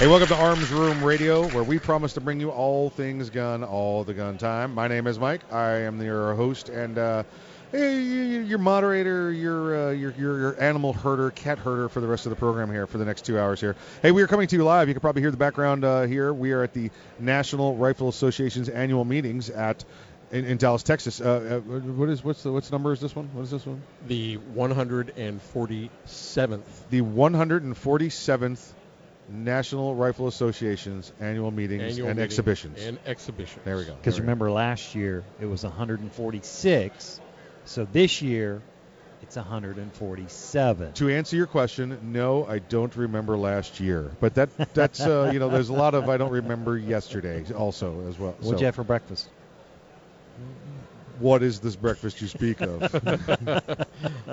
Hey, welcome to Arms Room Radio, where we promise to bring you all things gun all the gun time. My name is Mike. I am your host and uh, your moderator, your, uh, your, your your animal herder, cat herder for the rest of the program here for the next two hours here. Hey, we are coming to you live. You can probably hear the background uh, here. We are at the National Rifle Association's annual meetings at in, in Dallas, Texas. Uh, uh, what is what's the what's number is this one? What is this one? The 147th. The 147th National Rifle Association's annual meetings Annual and meeting exhibitions. And exhibitions. there we go. Because There we remember, last year it was 146. So this year it's 147. To answer your question, no, I don't remember last year. But that that's uh, you know, there's a lot of I don't remember yesterday also as well. What'd So, you have for breakfast? What is this breakfast you speak of?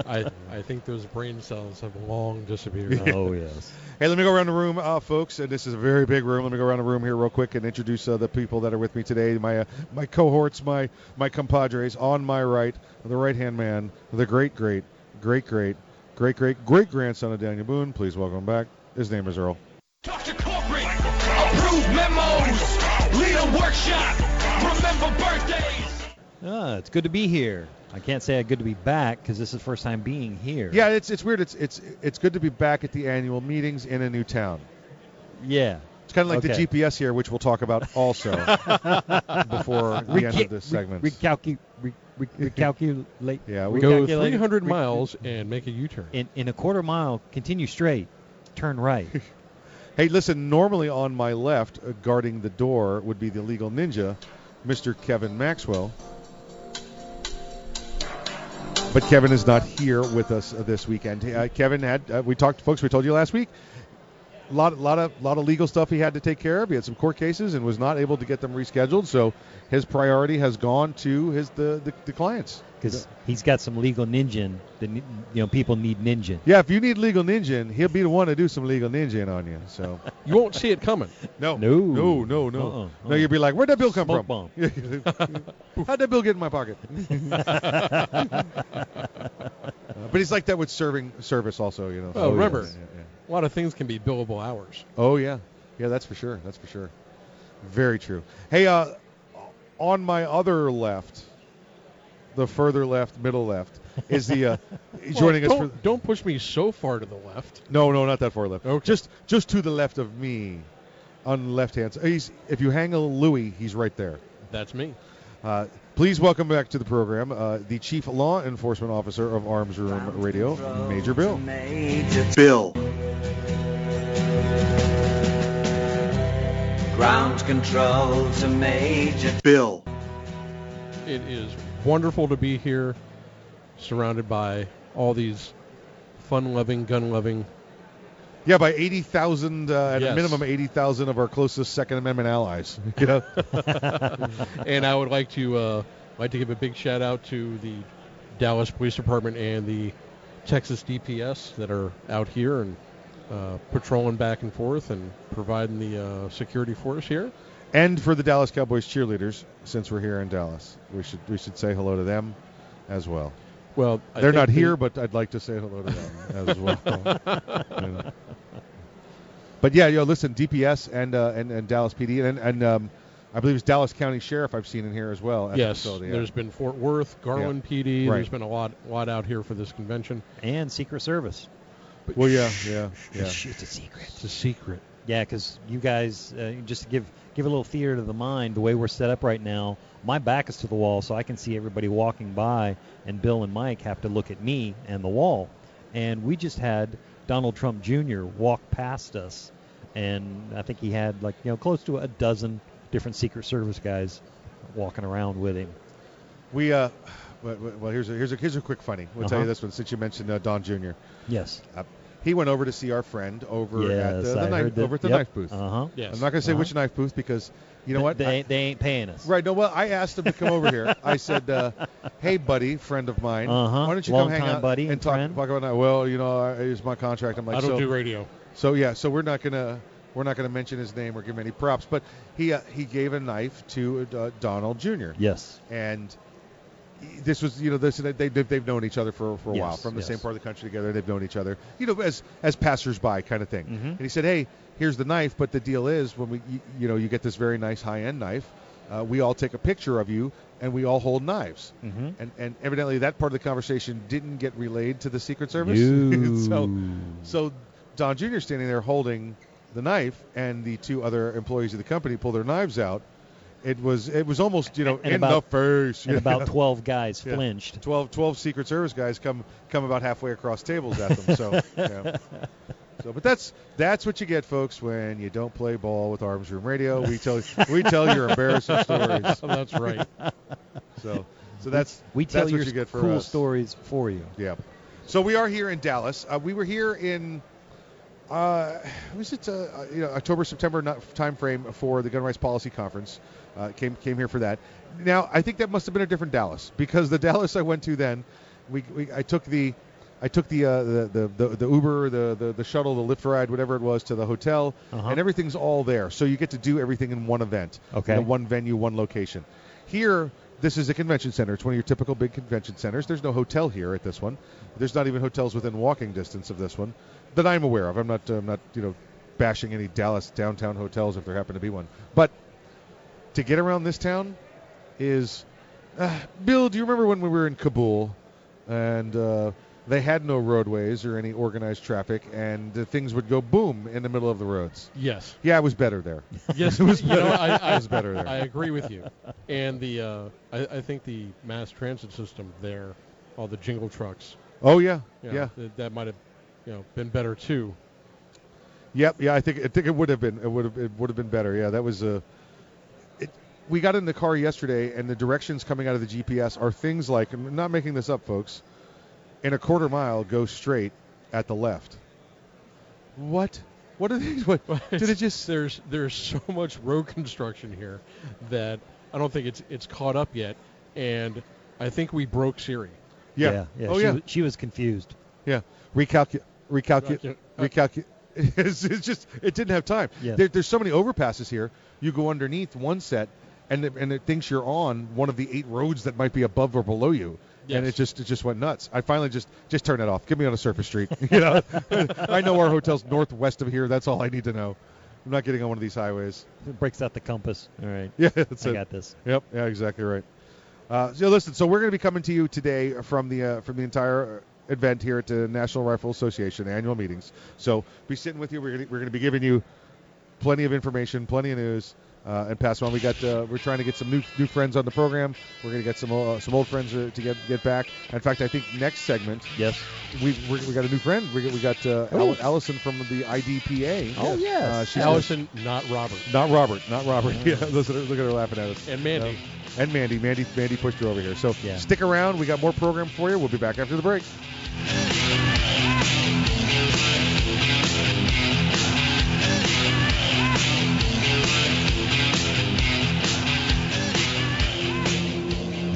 I, I think those brain cells have long disappeared. oh yes. Hey, let me go around the room, uh, folks. And this is a very big room. Let me go around the room here real quick and introduce uh, the people that are with me today. My uh, my cohorts, my my compadres. On my right, the right hand man, the great great great great great great great grandson of Daniel Boone. Please welcome back. His name is Earl. Talk to corporate, approve memos, lead a workshop, remember birthdays. Ah, it's good to be here. I can't say I good to be back because this is the first time being here. Yeah, it's it's weird. It's it's it's good to be back at the annual meetings in a new town. Yeah. It's kind of like Okay. the GPS here, which we'll talk about also before the end of this segment. Recalculate. Re- re- recalculate. Yeah, we Go recalculate- 300 re- miles and make a U-turn. In, in a quarter mile, continue straight, turn right. Hey, listen, normally on my left, uh, guarding the door, would be the legal ninja, Mr. Kevin Maxwell. But Kevin is not here with us uh, this weekend. Uh, Kevin had, uh, we talked, folks, we told you last week, a lot, lot of, lot of legal stuff he had to take care of. He had some court cases and was not able to get them rescheduled. So his priority has gone to his the, the, the clients. Because he's got some legal ninja that you know people need ninja. Yeah, if you need legal ninja, he'll be the one to do some legal ninja on you. So You won't see it coming. no, No. no, no, no. Uh-uh, No, uh-uh. you'll be like, where'd that bill come Smoke from? bomb. How'd that bill get in my pocket? Uh, but he's like that with serving service also, you know. Oh, remember. yeah, yeah, yeah. A lot of things can be billable hours. Oh yeah, yeah, that's for sure. That's for sure. Very true. Hey, uh, on my other left, the further left, middle left, is the uh, joining Well, us don't, for. don't push me so far to the left. No, no, not that far left. Okay. Just just to the left of me, on the left hand side. He's if you hang a Louis, he's right there. That's me. Uh, please welcome back to the program uh, the Chief Law Enforcement Officer of Arms Room Radio, Major Bill. Major Bill. Ground control to Major Bill. It is wonderful to be here, surrounded by all these fun-loving, gun-loving. Yeah, by 80,000, uh, at a Yes. minimum 80,000 of our closest Second Amendment allies. You know? and I would like to uh, like to give a big shout out to the Dallas Police Department and the Texas DPS that are out here and uh, patrolling back and forth and providing the uh, security for us here. And for the Dallas Cowboys cheerleaders, since we're here in Dallas, we should we should say hello to them as well. Well, I They're think not the- here, but I'd like to say hello to them as well. You know. But yeah, yo, listen, DPS and uh, and, and Dallas PD, and and um, I believe it's Dallas County Sheriff I've seen in here as well. At the yes, facility, yeah. there's been Fort Worth, Garland PD. Right. There's been a lot, lot out here for this convention. And Secret Service. Well, yeah, yeah, yeah. It's a secret. It's a secret. Yeah, because you guys, uh, just to give give a little theater to the mind, the way we're set up right now, my back is to the wall, so I can see everybody walking by, and Bill and Mike have to look at me and the wall. And we just had Donald Trump Jr. walk past us, and I think he had like you know close to a dozen different Secret Service guys walking around with him. We uh, well, here's a here's a here's a quick funny. We'll tell you Uh-huh. this one since you mentioned uh, Don Jr. Yes. Uh, he went over to see our friend over at the, the knife that. over at the yep. knife booth. Uh huh. Yes. I'm not going to say Uh-huh. which knife booth because you know what? They, I- ain't- they ain't paying us. Right. No. Well, I asked him to come over here. I said, uh, "Hey, buddy, friend of mine, Uh-huh. why don't you come hang out buddy and and talk, friend. talk about that?" Well, you know, it's my contract. I'm like, I don't so, do radio. so yeah. So we're not gonna we're not gonna mention his name or give him any props. But he uh, he gave a knife to uh, Donald Jr. Yes. and this was you know this they they've, they've known each other for, for a Yes, while from the yes. same part of the country together they've known each other you know as as passersby kind of thing Mhm. and he said hey here's the knife but the deal is when we you, you know you get this very nice high end knife uh, we all take a picture of you and we all hold knives Mm-hmm. and and evidently that part of the conversation didn't get relayed to the secret service so so Don Jr. standing there holding the knife, and the two other employees of the company pull their knives out. It was it was almost you know And in about- the face. and about know. 12 guys Yeah. flinched. 12, 12 Secret Service guys come come about halfway across tables at them. So yeah. So, but that's that's what you get, folks, when you don't play ball with Arms Room Radio. We tell we tell your embarrassing stories. That's right. So so that's We tell that's your what you get for cool us. stories for you. Yeah. So we are here in Dallas. Uh, we were here in uh, was it uh, you know October September not time frame for the Gun Rights Policy Conference. Uh, came came here for that. Now I think that must have been a different Dallas because the Dallas I went to then, we, we I took the I took the, uh, the, the the the Uber, the, the the shuttle, the Lyft ride, whatever it was, to the hotel, Uh-huh. and everything's all there. So you get to do everything in one event, Okay. in one venue, one location. Here, this is a convention center. It's one of your typical big convention centers. There's no hotel here at this one. There's not even hotels within walking distance of this one that I'm aware of. I'm not I'm not you know bashing any Dallas downtown hotels if there happen to be one. But to get around this town is uh, Bill. Do you remember when we were in Kabul and uh, they had no roadways or any organized traffic, and the things would go boom in the middle of the roads? Yes. Yeah, it was better there. Yes. It was you know, better. I, I, It was better there. I agree with you. And the uh, I, I think the mass transit system there, all the jingle trucks, Oh yeah, you know, yeah, that, that might have, you know, been better too. yep, yeah. I think I think it would have been it would have it would have been better. Yeah, that was a. It, we got in the car yesterday, and the directions coming out of the GPS are things like I'm not making this up, folks. In a quarter mile, go straight at the left. What? What are these? What? Did it just? there's there's so much road construction here that I don't think it's it's caught up yet, and I think we broke Siri. Yeah. yeah. Oh she, yeah. She was confused. Yeah. Recalculate. Recalculate. Recalcu- Recalculate. Uh. It's, it's just it didn't have time. Yeah. There, there's so many overpasses here. You go underneath one set, and it, and it thinks you're on one of the eight roads that might be above or below you. And it just it just went nuts. I finally just just turn it off. Get me on a surface street. you know, I know our hotel's northwest of here. That's all I need to know. I'm not getting on one of these highways. It breaks out the compass. All right. Yeah, that's I it. got this. Yep. Yeah, exactly right. Uh, so listen, so we're going to be coming to you today from the uh, from the entire event here at the National Rifle Association annual meetings. So be sitting with you. We're going we're going to be giving you plenty of information, plenty of news, uh, and pass on. We got uh, we're trying to get some new new friends on the program. We're going to get some uh, some old friends uh, to get get back. In fact, I think next segment Yes. we we, we got a new friend. We got, we got uh. Al- Allison from the IDPA. Oh, yes. Uh, she's Allison, not Robert, not Robert, not Robert. Yeah, look at her, look at her laughing at us. and Mandy. No. And Mandy, Mandy, Mandy pushed her over here. So Yeah. stick around. We got more program for you. We'll be back after the break.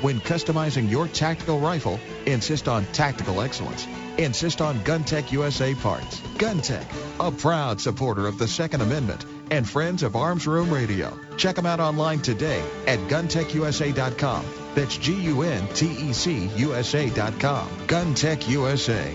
when customizing your tactical rifle, insist on tactical excellence. Insist on GunTech USA parts. GunTech, a proud supporter of the Second Amendment and friends of Arms Room Radio. Check them out online today at guntechusa.com. That's G-U-N-T-E-C USA.com. GunTech USA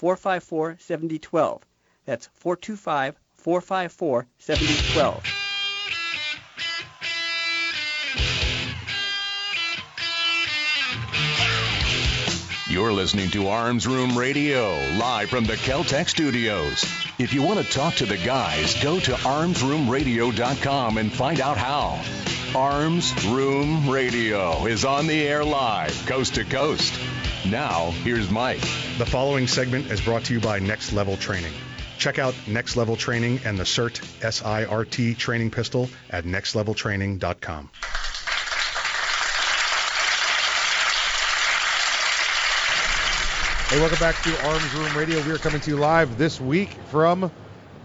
425-454-7012. That's 425-454-7012. You're listening to Arms Room Radio, live from the Keltec studios. If you want to talk to the guys, go to armsroomradio.com and find out how. Arms Room Radio is on the air live, coast to coast. Now, here's Mike. The following segment is brought to you by Next Level Training. Check out Next Level Training and the CERT SIRT training pistol at nextleveltraining.com. Hey, welcome back to Arms Room Radio. We are coming to you live this week from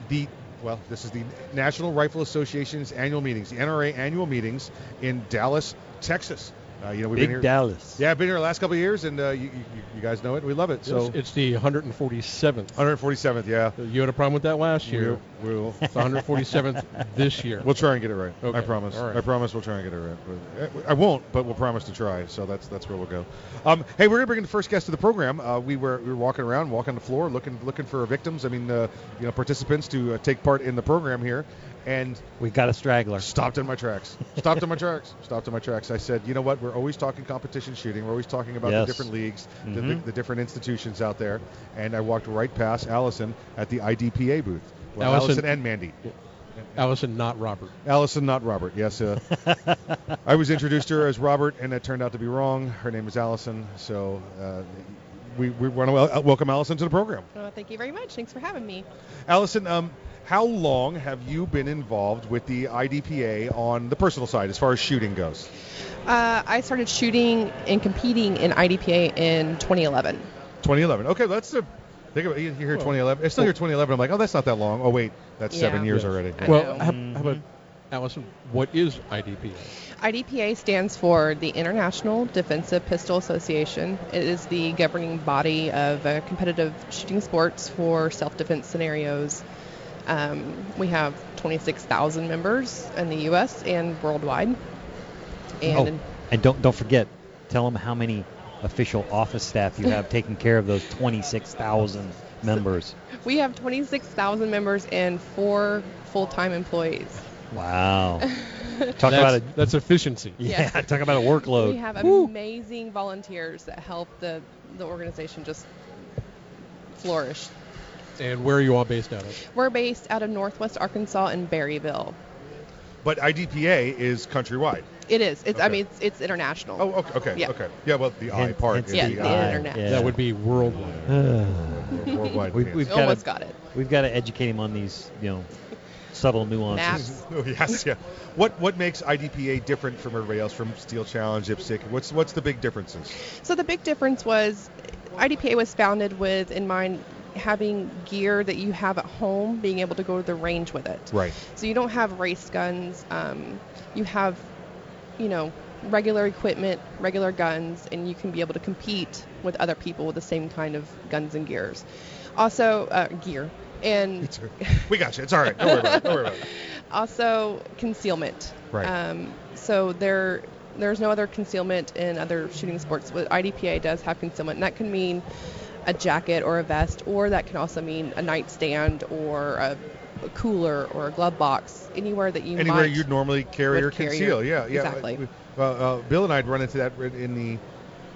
the well, this is the National Rifle Association's annual meetings, the NRA annual meetings in Dallas, Texas. Uh, you know, we've Big been here. Dallas. Yeah, I've been here the last couple of years, and uh, you, you, you guys know it. We love it. So it's, it's the 147th. 147th, yeah. You had a problem with that last year. We'll, we'll It's 147th this year. We'll try and get it right. Okay. I promise. All right. I promise we'll try and get it right. Uh, I won't, but we'll promise to try. So that's that's where we'll go. Um, hey, we're gonna bring in the first guest of the program. Uh, we were we were walking around, walking the floor, looking looking for victims. I mean, uh, you know, participants to uh, take part in the program here, and we got a straggler. Stopped in my tracks. Stopped in my tracks. Stopped in my tracks. I said, you know what? We're always talking competition shooting. We're always talking about Yes. the different leagues, the, the, Mhm. the different institutions out there. And I walked right past Allison at the IDPA booth. Well, Allison- Allison and Mandy. Allison, not Robert. Allison, not Robert. Yes, uh, I was introduced to her as Robert, and it turned out to be wrong. Her name is Allison, so uh, we, we want to wel- welcome Allison to the program. Well, thank you very much. Thanks for having me. Allison, um, how long have you been involved with the IDPA on the personal side as far as shooting goes? Uh, I started shooting and competing in IDPA in 2011. 2011. Okay, that's a. Think about you hear 2011. It's still here 2011. I'm like, oh, that's not that long. Oh wait, that's seven years Yes. already. Well, how, how about Allison? What is IDPA? IDPA stands for the International Defensive Pistol Association. It is the governing body of uh, competitive shooting sports for self-defense scenarios. Um, we have 26,000 members in the U.S. and worldwide. And oh, and don't don't forget, tell them how many official office staff you have taking care of those 26,000 members. we have 26,000 members and four full-time employees. Wow. Talk that's, about a that's efficiency. yeah. Yes. Talk about a workload. We have amazing volunteers that help the, the organization just flourish. And where are you all based out of? We're based out of Northwest Arkansas in Berryville. But IDPA is countrywide. It is. It's. I Okay. mean, it's, it's international. Oh, okay, okay, Yeah. okay. Yeah, well, the I Hence- part hence is Yeah, the, the I. internet. Yeah. That would be worldwide. Worldwide. we've penis. we've got Almost to got it. we've got to educate him on these you know subtle nuances. Naps. Oh, yes, yeah. What what makes IDPA different from everybody else, from Steel Challenge, IPSC? What's what's the big differences? So the big difference was, IDPA was founded with in mind having gear that you have at home, being able to go to the range with it. Right. So you don't have race guns. Um, you have, you know, regular equipment, regular guns, and you can be able to compete with other people with the same kind of guns and gears. Also, uh, gear and we got you. It's all right. Don't worry about it. Don't worry about it. also concealment. Right. Um, so there, there's no other concealment in other shooting sports. But IDPA does have concealment, and that can mean a jacket or a vest, or that can also mean a nightstand or a, a cooler or a glove box, anywhere that you Anywhere might. you'd normally carry or carry conceal. your- Yeah, yeah. exactly. We- Uh, uh, Bill and I'd run into that in the.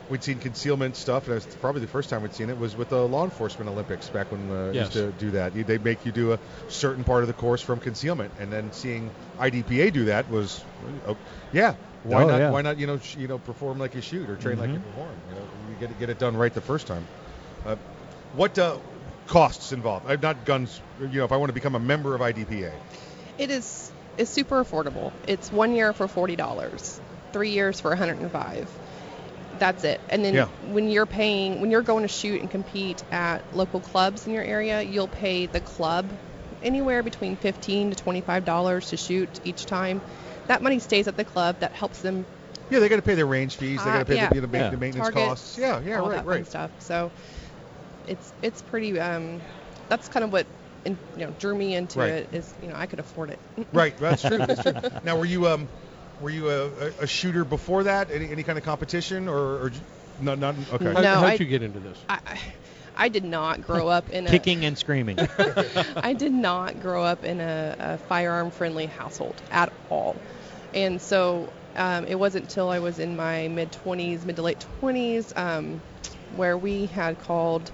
We'd seen concealment stuff, and it was probably the first time we'd seen it was with the law enforcement Olympics back when uh, Yes. used to do that. They'd make you do a certain part of the course from concealment, and then seeing IDPA do that was, oh, yeah. Why Oh, not? yeah. Why not? You know, sh- you know, perform like you shoot or train like you Mhm. perform. You know, you get it, get it done right the first time. Uh, what uh, costs involved? Uh, not guns. You know, if I want to become a member of IDPA. It is is super affordable. It's one year for forty dollars, three years for 105. That's it. And then Yeah. when you're paying, when you're going to shoot and compete at local clubs in your area, you'll pay the club anywhere between 15 to 25 dollars to shoot each time. That money stays at the club. That helps them Yeah, they got to pay their range fees. They got to Uh, pay yeah. the, you know, ma- Yeah. the maintenance costs. Yeah, yeah, all right, right. stuff. So it's it's pretty. Um, that's kind of what in, you know drew me into Right. it. Is you know I could afford it. Right, that's true. That's true. Now, were you um, were you a, a, a shooter before that? Any any kind of competition or, or j- no, not okay. How, No, how'd I- you get into this? I, I I did not grow up in a Kicking and screaming. I did not grow up in a, a firearm friendly household at all. And so um, it wasn't until I was in my mid 20s, mid to late 20s, um, where we had called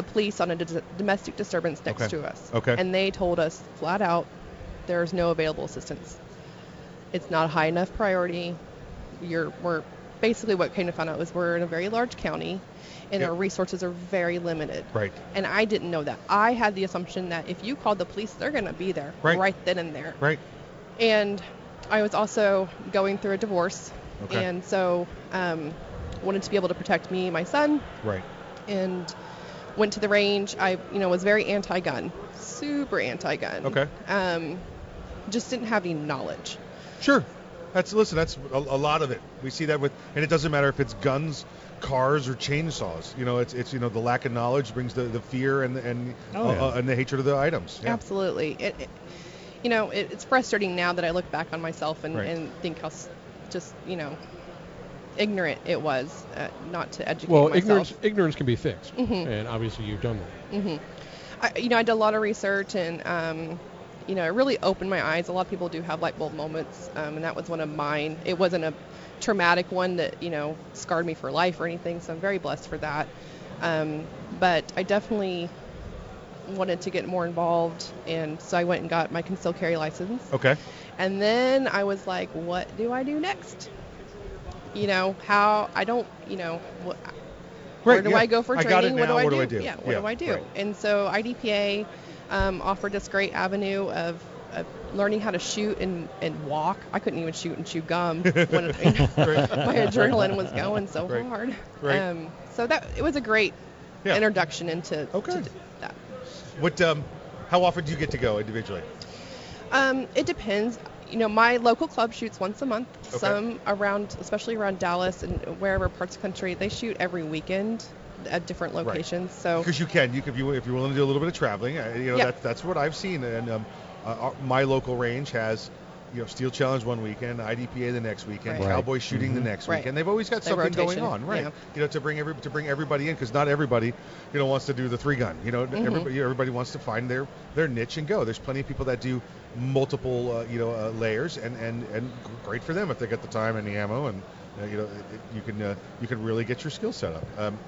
the police on a domestic disturbance next Okay. to us. Okay. And they told us flat out there's no available assistance. It's not a high enough priority. You're, we're basically what came to find out was we're in a very large county and Yep. our resources are very limited. Right. And I didn't know that. I had the assumption that if you called the police, they're going to be there Right. then and there. Right. And I was also going through a divorce. Okay. And so um, wanted to be able to protect me and my son Right. and went to the range. I, you know, was very anti-gun, super anti-gun. Okay. Um, just didn't have any knowledge. Sure. That's listen. That's a, a lot of it. We see that with, and it doesn't matter if it's guns, cars, or chainsaws. You know, it's it's you know the lack of knowledge brings the, the fear and the, and Oh, uh, yeah. uh, and the hatred of the items. Yeah. Absolutely. It, it, you know, it, it's frustrating now that I look back on myself and, Right. and think how s- just, you know, ignorant it was uh, not to educate Well, myself. ignorance ignorance can be fixed, Mhm. and obviously you've done that. hmm I, you know, I did a lot of research and, um, you know, it really opened my eyes. A lot of people do have light bulb moments, um, and that was one of mine. It wasn't a traumatic one that, you know, scarred me for life or anything, so I'm very blessed for that. Um, but I definitely wanted to get more involved, and so I went and got my concealed carry license. Okay. And then I was like, what do I do next? You know, how I don't, you know, what, where do yeah. I go for training? what, do I what do? I do? Yeah, what Yeah, do I do? right. And so IDPA um, offered this great avenue of, of learning how to shoot and, and walk. I couldn't even shoot and chew gum when my adrenaline was going so Right. hard. Right. Um, so that it was a great Yeah. introduction into Okay. to that. What? Um, how often do you get to go individually? Um, it depends. You know, my local club shoots once a month. Okay. Some around, especially around Dallas and wherever parts of the country, they shoot every weekend at different Right. locations. So Because you can, you can, if you if you're willing to do a little bit of traveling, uh, you know Yeah. that's that's what I've seen. And um, uh, our- my local range has, you know, Steel Challenge one weekend, IDPA the next weekend, Right. Cowboy shooting the Mhm. next Right. weekend. They've always got The something going on, right? yeah. You know, to bring every to bring everybody in because not everybody, you know, wants to do the three gun. You know, Mhm. everybody everybody wants to find their their niche and go. There's plenty of people that do multiple, uh, you know, uh, layers, and and and great for them if they get the time and the ammo, and uh, you know, it, it- you can uh, you can really get your skill set up. Um,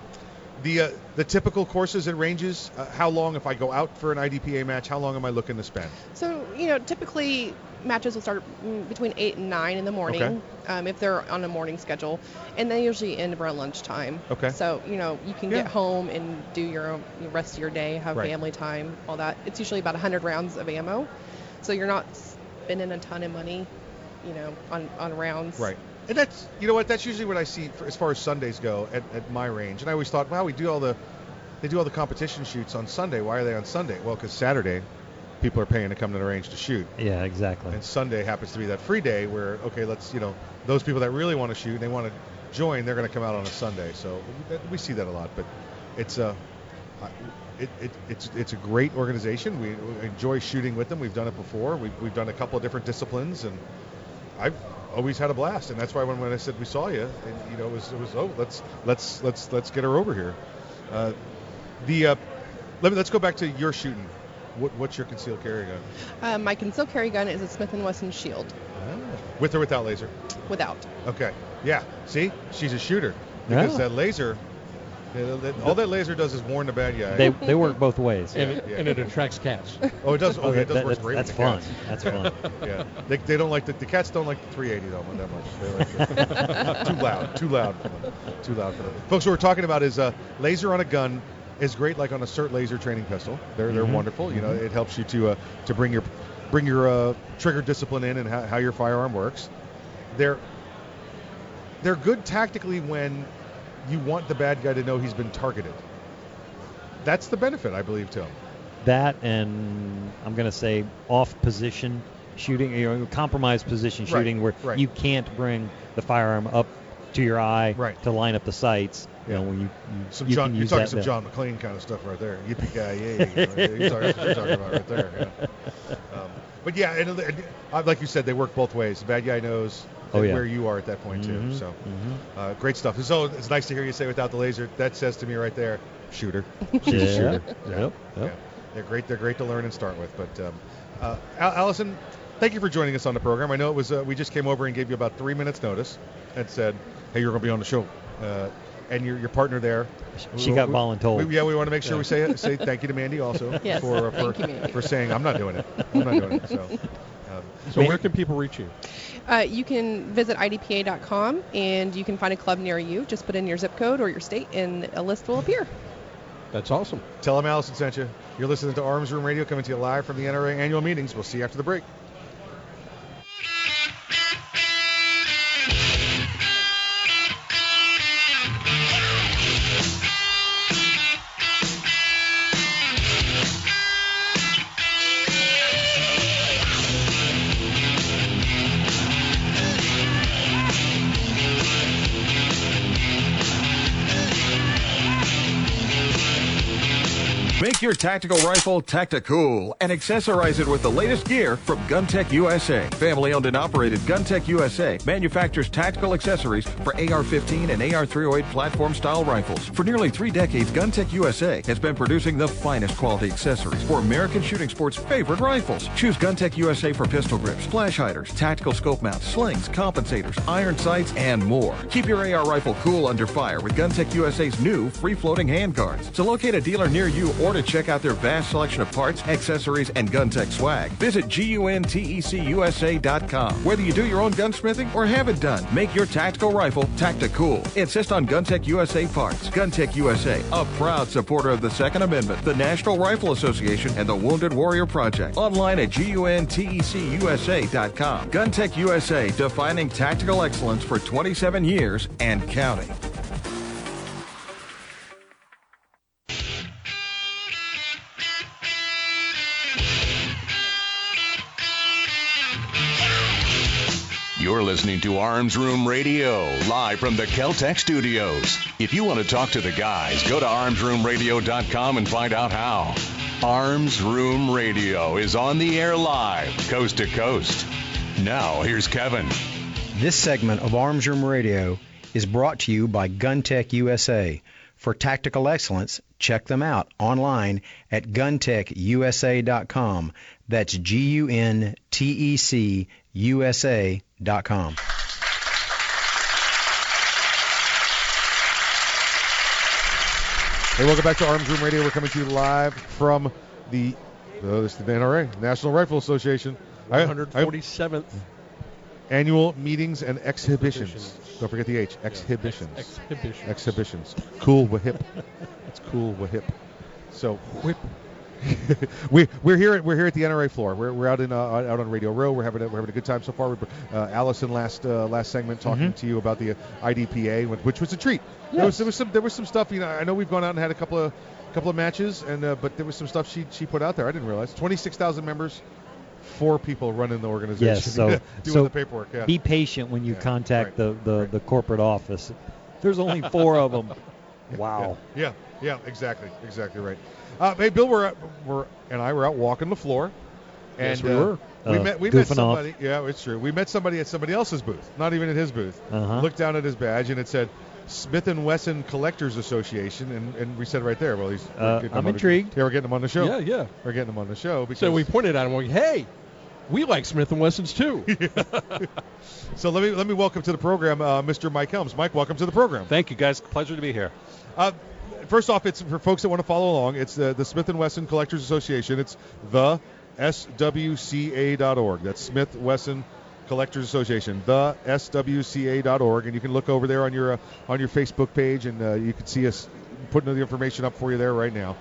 the uh, the typical courses and ranges. Uh, how long, if I go out for an IDPA match, how long am I looking to spend? So, you know, typically matches will start mm, between 8 and 9 in the morning Okay. um, if they're on a morning schedule, and they usually end around lunchtime. Okay. So, you know, you can Yeah. get home and do your own, the rest of your day, have Right. family time, all that. It's usually about 100 rounds of ammo, so you're not spending a ton of money, you know, on, on rounds. Right. And that's you know what that's usually what I see for, as far as Sundays go at, at my range. And I always thought, wow, we do all the they do all the competition shoots on Sunday. Why are they on Sunday? Well, because Saturday people are paying to come to the range to shoot. Yeah, exactly. And Sunday happens to be that free day where okay, let's you know those people that really want to shoot and they want to join, they're going to come out on a Sunday. So we see that a lot, but it's uh, I- it, it, it's it's a great organization. We, we enjoy shooting with them. We've done it before. We've, we've done a couple of different disciplines, and I've always had a blast. And that's why when, when I said we saw you, and, you know, it was, it was oh let's let's let's let's get her over here. Uh, the uh, let me let's go back to your shooting. What, what's your concealed carry gun? Um, my concealed carry gun is a Smith & Wesson Shield With or without laser? without. Okay. Yeah. See, she's a shooter because Yeah. that laser, uh, all that laser does is warn the bad guy. They, they work both ways. and, it, yeah. and it attracts cats. Oh, it does. Oh, Okay, it does that- work that's- great. that's with fun. cats. That's fun. yeah, they, they don't like the, the cats don't like the 380 though that much. They like the- too loud, too loud. Too loud for them. Folks, what we're talking about is uh, laser on a gun is great, like on a SIRT laser training pistol. They're they're Mhm. wonderful. You know, Mhm. it helps you to uh, to bring your bring your uh, trigger discipline in and how, how your firearm works. They're they're good tactically when you want the bad guy to know he's been targeted. That's the benefit, I believe, to him. That and I'm going to say off position shooting, you know, compromised position Right, shooting where right. you can't bring the firearm up to your eye Right. to line up the sights. You know, when you, you, Some you John, can you're talking that some to- John McClane kind of stuff right there. Yippee ki yay! You're talking, that's what you're talking about right there. Yeah. Um, but yeah, and, and, uh, like you said, they work both ways. The bad guy knows Oh, yeah. where you are at that point too. Mhm, So mhm. uh, great stuff. So it's nice to hear you say without the laser. That says to me right there, shooter. She's Yeah. a shooter. Yep, yep. Yeah. They're great. They're great to learn and start with. But um, uh, Allison, thank you for joining us on the program. I know it was uh, we just came over and gave you about three minutes notice and said, hey, you're going to be on the show. And your, your partner there. She we- got we- voluntold. we- yeah, we want to make sure Yeah. we say say thank you to Mandy also Yes, for, uh, for, you, Mandy. for saying I'm not doing it. I'm not doing it. So, um, So where can people reach you? Uh, you can visit idpa.com and you can find a club near you. Just put in your zip code or your state and a list will appear. That's awesome. tell them Allison sent you. You're listening to Arms Room Radio coming to you live from the NRA annual meetings. We'll see you after the break. Your tactical rifle tactical and accessorize it with the latest gear from GunTech USA. Family owned and operated GunTech USA manufactures tactical accessories for AR-15 and AR-308 platform style rifles. For nearly three decades, GunTech USA has been producing the finest quality accessories for American shooting sports' favorite rifles. Choose GunTech USA for pistol grips, flash hiders, tactical scope mounts, slings, compensators, iron sights, and more. Keep your AR rifle cool under fire with GunTech USA's new free-floating handguards. To locate a dealer near you or to check out their vast selection of parts, accessories, and gun tech swag, visit GUNTECUSA.com. Whether you do your own gunsmithing or have it done, make your tactical rifle Tacticool. Insist on GunTech USA parts. GunTech USA, a proud supporter of the Second Amendment, the National Rifle Association, and the Wounded Warrior Project. Online at GUNTECUSA.com. GunTech USA, defining tactical excellence for 27 years and counting. You're listening to Arms Room Radio, live from the Keltec studios. If you want to talk to the guys, go to armsroomradio.com and find out how. Arms Room Radio is on the air live, coast to coast. Now, here's Kevin. This segment of Arms Room Radio is brought to you by GunTech USA. For tactical excellence, check them out online at guntechusa.com. That's G U N T C USA.com. Hey, welcome back to Arms Room Radio. We're coming to you live from the uh, this is the NRA, National Rifle Association. I- I- 147th annual meetings and exhibitions. Don't forget the H. Exhibitions. Ex- exhibitions. Exhibitions. Cool with hip. It's cool with hip. So whip. we we're here at we're here at the NRA floor. We're, we're out in uh, out on Radio Row. We're having a, we're having a good time so far. We're, uh, Allison last uh, last segment talking Mhm. to you about the uh, IDPA, which- was a treat. There was there was some there was some stuff. You know, I know we've gone out and had a couple of couple of matches, and uh, but there was some stuff she she put out there. I didn't realize. Twenty six thousand members, four people running the organization. Yes, so doing so the paperwork. Yeah. be patient when you contact the, the, the corporate office. There's only four of them. Wow. Yeah, yeah, exactly, exactly right. Uh, hey, Bill, we're, we're and I were out walking the floor, and Yes, we uh, were. we Uh, met we met goofing off. somebody. Yeah, it's true. We met somebody at somebody else's booth, not even at his booth. Uh-huh. Looked down at his badge, and it said Smith and Wesson Collectors Association, and, and we said right there, well, he's. Uh, I'm on the- intrigued. yeah, we're getting him on the show. Yeah, yeah. We're getting him on the show because. So we pointed at him, We're like, hey, we like Smith and Wessons too. So let me let me welcome to the program, uh, Mr. Mike Helms. Mike, welcome to the program. Thank you, guys. Pleasure to be here. Uh, first off, it's for folks that want to follow along. It's the, the Smith and Wesson Collectors Association. It's the swca.org. That's Smith Wesson Collectors Association. The swca.org, and you can look over there on your uh, on your Facebook page, and uh, you can see us putting the information up for you there right now.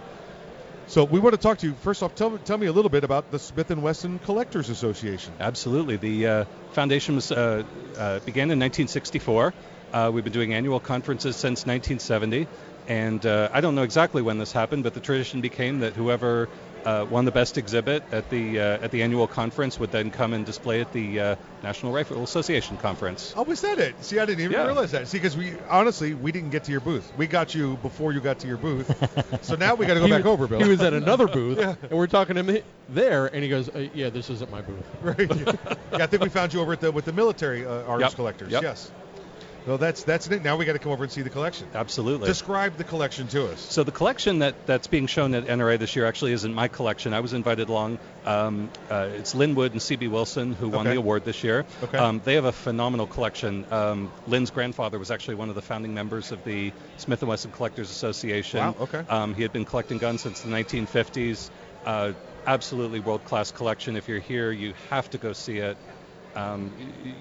So we want to talk to you. First off, tell, tell me a little bit about the Smith and Wesson Collectors Association. Absolutely. The uh, foundation was uh, uh, began in 1964. Uh, we've been doing annual conferences since 1970, and uh, I don't know exactly when this happened, but the tradition became that whoever uh, won the best exhibit at the uh, at the annual conference would then come and display at the uh, National Rifle Association conference. Oh, was that it? See, I didn't even Yeah. realize that. See, because we honestly we didn't get to your booth. We got you before you got to your booth. so now we got to go He back was- over, Bill. He was at another booth, Yeah. and we're talking to him there, and he goes, uh, "Yeah, this isn't my booth." Right. yeah, I think we found you over at the with the military uh, arms Yep. collectors. Yep. Yes. Well, that's that's it. Now we got to come over and see the collection. Absolutely. Describe the collection to us. So the collection that, that's being shown at NRA this year actually isn't my collection. I was invited along. Um, uh, it's Lynn Wood and CB Wilson who won Okay. the award this year. Okay. Um, they have a phenomenal collection. Um, Lynn's grandfather was actually one of the founding members of the Smith & Wesson Collectors Association. Wow, okay. Um, he had been collecting guns since the 1950s. Uh, absolutely world-class collection. If you're here, you have to go see it. Um,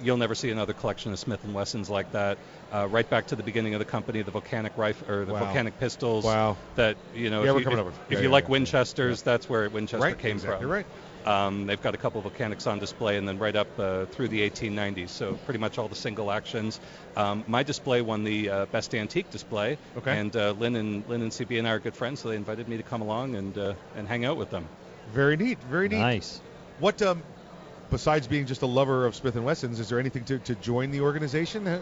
you'll never see another collection of Smith and Wessons like that. Uh, right back to the beginning of the company, the volcanic rifle or the Wow. volcanic pistols. Wow. That you know, Yeah, if we're you, coming if, over. if Yeah, you yeah, like yeah. Winchesters, that's where Winchester Right, came exactly from. right. You're right um, they've got a couple of volcanics on display, and then right up uh, through the 1890s. So pretty much all the single actions. Um, my display won the uh, best antique display. Okay. And uh, Lynn and Lynn and CB and I are good friends, so they invited me to come along and uh, and hang out with them. Very neat. Very neat. Nice. What um, besides being just a lover of Smith and Wessons, is there anything to, to join the organization? Uh,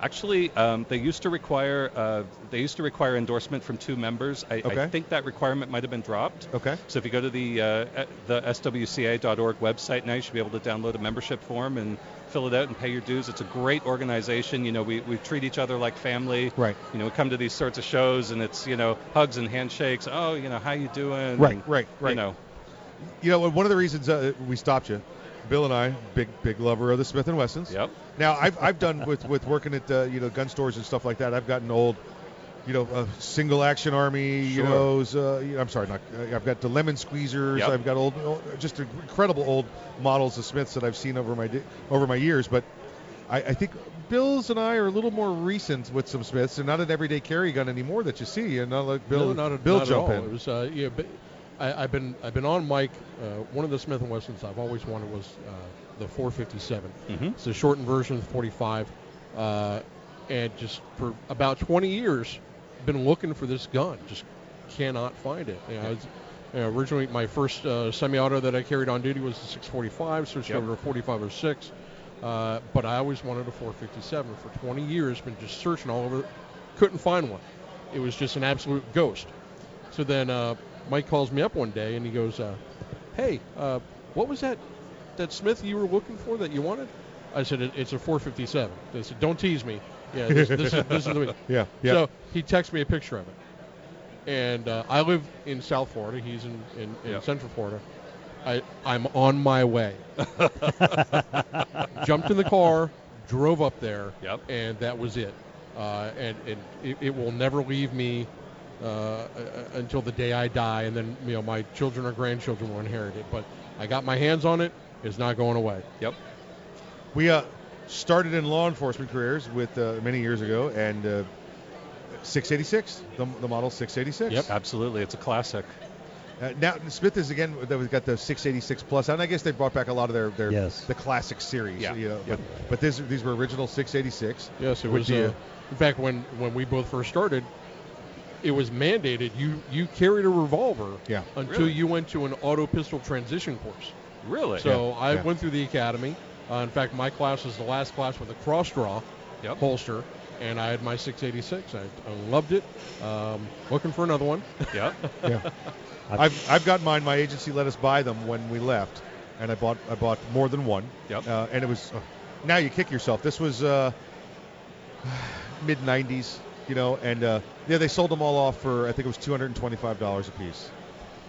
Actually, um, they used to require uh, they used to require endorsement from two members. I, Okay. I think that requirement might have been dropped. Okay. So if you go to the uh, uh, the swca.org website now, you should be able to download a membership form and fill it out and pay your dues. It's a great organization. You know, we, we treat each other like family. Right. You know, we come to these sorts of shows and it's you know hugs and handshakes. Oh, you know, how you doing? Right, And, right, right. You know, You know, one of the reasons uh, we stopped you, Bill and I, big big lover of the Smith and Wessons. Yep. Now I've, I've done with with working at uh, you know gun stores and stuff like that. I've gotten old, you know, uh, single action army. You Sure. know, uh, you know, I'm sorry, not. Uh, I've got the lemon squeezers. Yep. I've got old, old, just incredible old models of Smiths that I've seen over my over my years. But I, I think Bill's and I are a little more recent with some Smiths, They're not an everyday carry gun anymore that you see, and not like Bill. no, not at, Bill not jump in. It was uh, yeah, I, I've been I've been on Mike. Uh, one of the Smith and Wessons I've always wanted was uh, the 457. Mhm. It's a shortened version of the 45, uh, and just for about 20 years, been looking for this gun. Just cannot find it. You know, I was, you know, originally, my first uh, semi-auto that I carried on duty was the 645. Switched Yep. over to 45 or 6. Uh, but I always wanted a 457 for 20 years. Been just searching all over, couldn't find one. It was just an absolute ghost. So then uh, Mike calls me up one day and he goes, uh, "Hey, uh, what was that that Smith you were looking for that you wanted?" I said, it, "It's a 457." They said, "Don't tease me." Yeah, this, this is this is the Yeah, yeah. So he texted me a picture of it, and uh, I live in South Florida. He's in in, in Yep. Central Florida. I I'm on my way. Jumped in the car, drove up there, Yep. and that was it. Uh, and and it, it will never leave me uh, uh, until the day I die, and then you know my children or grandchildren will inherit it. But I got my hands on it. It's not going away. Yep. We uh, started in law enforcement careers with uh, many years ago, and uh, 686, the, the model 686. Yep. Absolutely. It's a classic. Uh, now Smith is again. They've got the 686 plus, and I guess they brought back a lot of their, their Yes. the classic series. Yeah, You know, yeah. But, but this, these were original 686. Yes, it was. the, Uh, in fact, when when we both first started, it was mandated you you carried a revolver Yeah. until Really? you went to an auto pistol transition course. Really? So I yeah. went through the academy. Uh, in fact, my class was the last class with a cross draw Yep. holster, and I had my 686. I, I loved it. Um, looking for another one. Yep. yeah. I've I've got mine. My agency let us buy them when we left, and I bought I bought more than one. Yep. Uh, and it was uh, now you kick yourself. This was uh, mid 90s, you know, and uh, yeah, they sold them all off for I think it was 225 dollars a piece.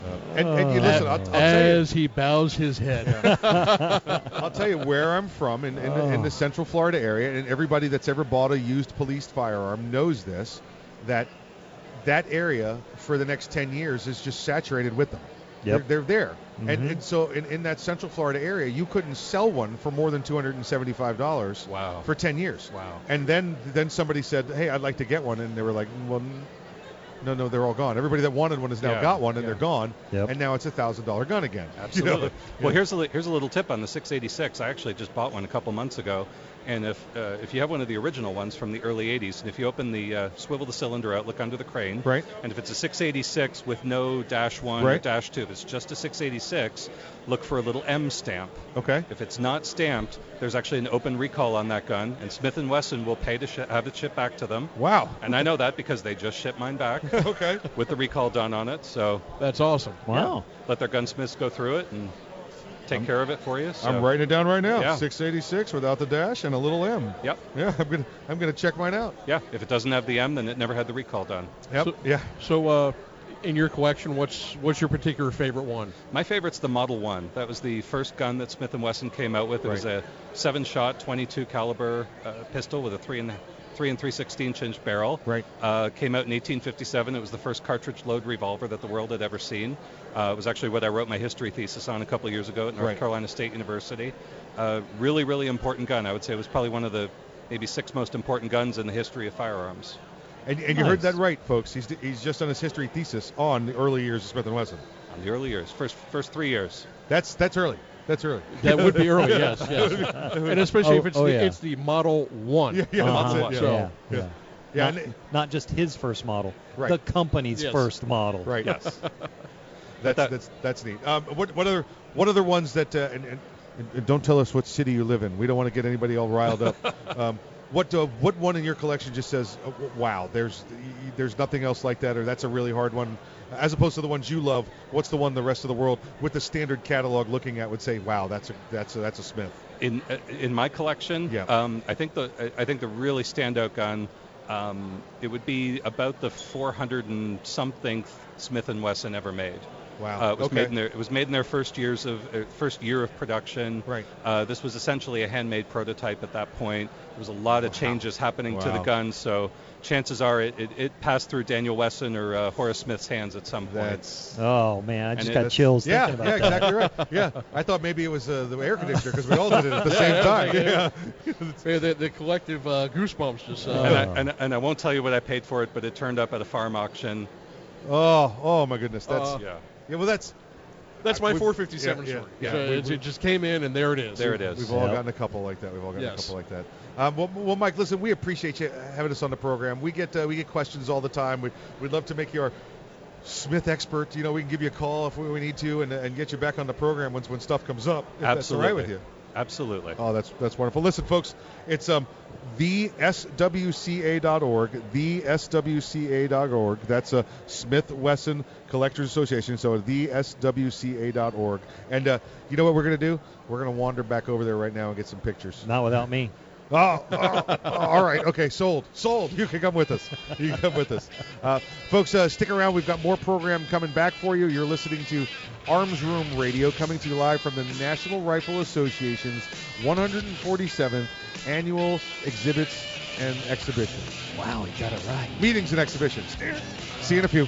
Uh, and, and you listen, I'll, I'll tell you, As he bows his head. I'll tell you where I'm from in, in, the, in the Central Florida area, and everybody that's ever bought a used policed firearm knows this, that that area for the next 10 years is just saturated with them. Yep. They're, they're there. And, Mhm. and so in, in that Central Florida area, you couldn't sell one for more than $275 Wow. for 10 years. Wow. And then then somebody said, hey, I'd like to get one. And they were like, well, no, no, they're all gone. Everybody that wanted one has now Yeah, got one, and yeah. they're gone. Yep. And now it's a $1,000 gun again. You know? Absolutely. Well, here's a here's a little tip on the 686. I actually just bought one a couple months ago, and if uh, if you have one of the original ones from the early 80s, and if you open the uh, swivel the cylinder out, look under the crane, Right. and if it's a 686 with no dash one or Right. dash two, if it's just a 686, look for a little M stamp. Okay. If it's not stamped, there's actually an open recall on that gun, and Smith and Wesson will pay to sh- have it shipped back to them. Wow. And I know that because they just shipped mine back okay. with the recall done on it. So That's awesome. Wow. let their gunsmiths go through it and take care of it for you. So. I'm writing it down right now. Yeah. 686 without the dash and a little M. Yep. Yeah, I'm gonna I'm gonna check mine out. Yeah. If it doesn't have the M, then it never had the recall done. Yep. So- yeah. So, uh, in your collection, what's what's your particular favorite one? My favorite's the Model One. That was the first gun that Smith and Wesson came out with. It was a seven-shot, 22 caliber uh, pistol with a three and three and three sixteenth inch barrel. Right. Uh, came out in 1857. It was the first cartridge load revolver that the world had ever seen. Uh, it was actually what I wrote my history thesis on a couple of years ago at North Right. Carolina State University. Uh, really, really important gun. I would say it was probably one of the maybe six most important guns in the history of firearms. And, and you heard that right, folks. He's he's just done his history thesis on the early years of Smith and Wesson. On the early years, first first three years. That's that's early. That's early. That would be early, yes, yes. and especially Oh- if it's oh, the, yeah. it's the Model One. Yeah, yeah, Uh-huh. that's it. Yeah. So- yeah, yeah. yeah. Yeah, Not, not just his first model, Right. the company's Yes. first model. Right. Yes. That's that- that's that's neat. Um, what what other what other ones that uh, and, and, and don't tell us what city you live in. We don't want to get anybody all riled up. um, what uh, what one in your collection just says, oh, wow, there's there's nothing else like that, or that's a really hard one, as opposed to the ones you love. What's the one the rest of the world with the standard catalog looking at would say, wow, that's a that's a, that's a Smith. in uh, in my collection, Yeah. um, I think the I I think the really standout gun, um, it would be about the 400 and something Smith and Wesson ever made. Wow. Uh, it was Okay. made in their it was made in their first years of uh, first year of production. Right. Uh, this was essentially a handmade prototype at that point. There was a lot of changes happening to the Wow. gun, so chances are it, it, it passed through Daniel Wesson or uh, Horace Smith's hands at some point. That's Oh man, I just it- got that's- chills yeah, thinking yeah, about that. exactly right. Yeah, I thought maybe it was uh, the air conditioner because we all did it at the same time. Yeah. Yeah, the, the collective uh, goosebumps just. Uh, and, I, and, and I won't tell you what I paid for it, but it turned up at a farm auction. Oh, oh my goodness, that's Uh, yeah. Yeah. Well, that's That's my We've- 457 yeah, yeah, story. yeah. So We- it's- we- it just came in, and there it is. There it is. We've all Yep. gotten a couple like that. We've all gotten Yes. a couple like that. Um, well, well, Mike, listen, we appreciate you having us on the program. We get uh, we get questions all the time. We, we'd love to make you our Smith expert. You know, we can give you a call if we, we need to, and, and get you back on the program once when stuff comes up. If that's all Absolutely. right with you. Absolutely. Oh, that's that's wonderful. Listen, folks, it's um theswca.org, theswca.org. That's a Smith Wesson Collectors Association. So theswca.org. And uh, you know what we're gonna do? We're gonna wander back over there right now and get some pictures. Not without me. Oh, oh, oh, all right. Okay, sold. Sold. You can come with us. You can come with us. Uh, folks, uh, stick around. We've got more program coming back for you. You're listening to Arms Room Radio coming to you live from the National Rifle Association's 147th Annual Exhibits and Exhibitions. Wow, he got it right. Meetings and exhibitions. See you in a few.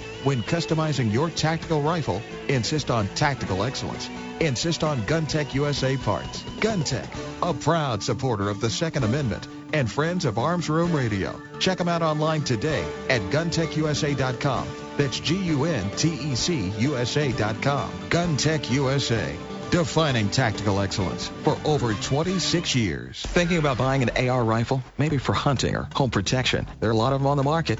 when customizing your tactical rifle, insist on tactical excellence. Insist on GunTec USA parts. GunTec, a proud supporter of the Second Amendment and friends of Arms Room Radio. Check them out online today at guntecusa.com. That's G-U-N-T-E-C USA.com. GunTec USA. Defining tactical excellence for over 26 years. Thinking about buying an AR rifle? Maybe for hunting or home protection. There are a lot of them on the market.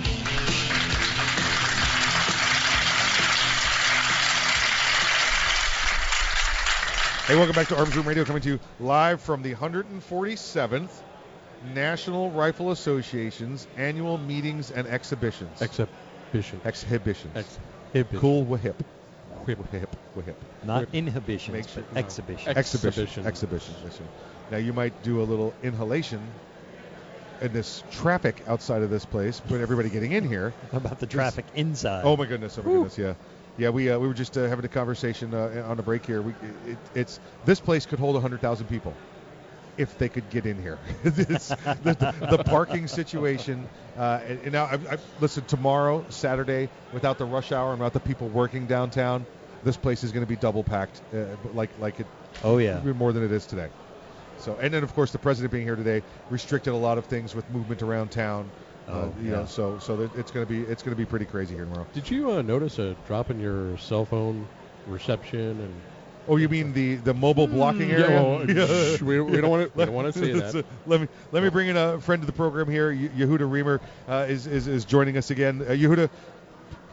Hey, welcome back to Arms Room Radio, coming to you live from the 147th National Rifle Association's annual meetings and exhibitions. Uh, exhibition. Exhibitions. Exhibition. Cool wahip. Whip. Wahip. Wahip. Not Whip. inhibitions, Make sure- but no. exhibitions. Exhibition. Exhibition. Yes, sir. Now you might do a little inhalation in this traffic outside of this place, but everybody getting in here. How about the traffic inside? Oh my goodness! Oh my goodness! Yeah, yeah. We uh, we were just uh, having a conversation uh, on a break here. We it, it's this place could hold hundred thousand people if they could get in here. The, the parking situation. Uh, and, and now, I, I, listen. Tomorrow, Saturday, without the rush hour and without the people working downtown, this place is going to be double packed, uh, like like it. Oh, yeah. more than it is today. So, and then of course the president being here today restricted a lot of things with movement around town. Uh, Oh, you yeah. know, so so it's going to be it's going to be pretty crazy here tomorrow. Did you uh, notice a drop in your cell phone reception and? Oh, you mean the the mobile blocking Yeah, area? well, shh, we- we don't wanna- we don't wanna see that. let me let me bring in a friend of the program here. Yehuda Remer uh, is, is is joining us again. Uh, Yehuda,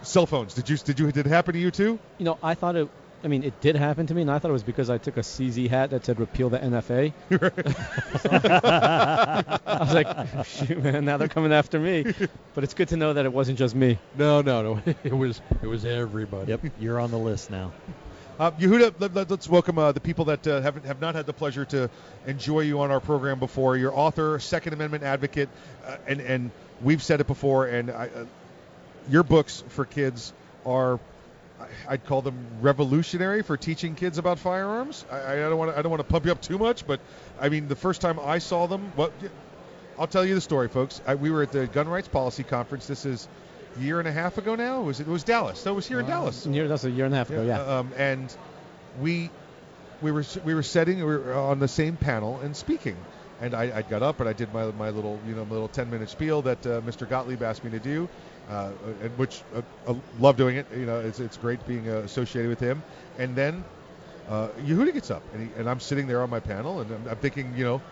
cell phones. Did you did you did it happen to you too? You know, I thought it. I mean, it did happen to me, and I thought it was because I took a CZ hat that said "Repeal the NFA." I was like, "Shoot, man! Now they're coming after me." But it's good to know that it wasn't just me. No, no, no. It was it was everybody. Yep, you're on the list now. Uh, Yehuda, let, let, us welcome uh, the people that uh, have have not had the pleasure to enjoy you on our program before. You're author, Second Amendment advocate, uh, and and we've said it before. And I, uh, your books for kids are, I- I'd call them revolutionary for teaching kids about firearms. I, I don't want to I don't want to pump you up too much, but I mean the first time I saw them, what I'll tell you the story, folks. I, we were at the Gun Rights Policy Conference. This is a year and a half ago now. Was it? It was Dallas. That was here in Dallas. Year, that's a year and a half ago. Yeah. Um, and we we were we were setting we were on the same panel and speaking. And I, I got up and I did my, my little you know my little 10 minute spiel that uh, Mr. Gottlieb asked me to do, uh, and which uh, I love doing it. You know, it's, it's great being uh, associated with him. And then uh, Yehuda gets up and, he, and I'm sitting there on my panel and I'm, I'm thinking, you know,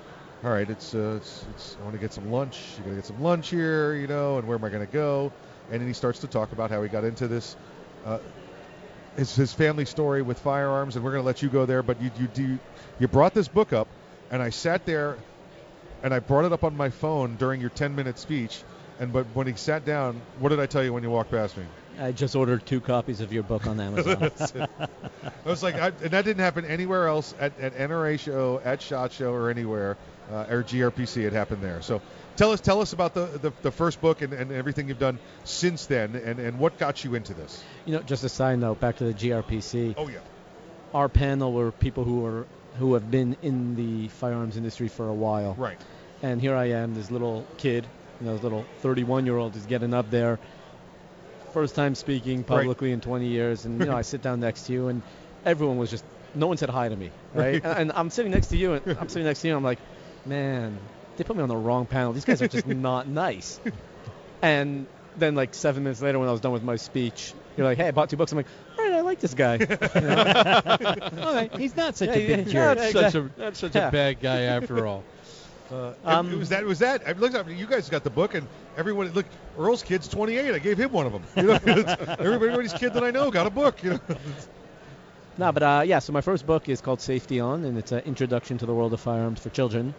all right, it's, uh, it's, it's I want to get some lunch. You got to get some lunch here, you know, and where am I going to go? And then he starts to talk about how he got into this. Uh, his, his family story with firearms, and we're going to let you go there. But you you do you brought this book up, and I sat there, and I brought it up on my phone during your 10 minute speech. And but when he sat down, what did I tell you when you walked past me? I just ordered two copies of your book on Amazon. I was like, I, and that didn't happen anywhere else at, at NRA show, at Shot Show, or anywhere, uh, or GRPC. It happened there. So tell us, tell us about the the, the first book and, and everything you've done since then, and, and what got you into this. You know, just a side note, back to the GRPC. Oh yeah. Our panel were people who were who have been in the firearms industry for a while. Right. And here I am, this little kid, you know, this little 31-year-old is getting up there, first time speaking publicly in 20 years, and you know, I sit down next to you, and everyone was just, no one said hi to me, right? Right. and, and I'm sitting next to you, and I'm sitting next to you, and I'm like, man, they put me on the wrong panel. These guys are just not nice. And then like seven minutes later, when I was done with my speech, you're like, hey, I bought two books. I'm like, right, like this guy. All right, he's not such Yeah, a big yeah, jerk. That's such a exactly. that's such Yeah. a bad guy after all. Uh, Um, it was that was that. I looked up. You guys got the book, and everyone look. Earl's kid's 28. I gave him one of them. You know, everybody, everybody's kid that I know got a book. You know. No, but uh, yeah. So my first book is called Safety On, and it's an introduction to the world of firearms for children.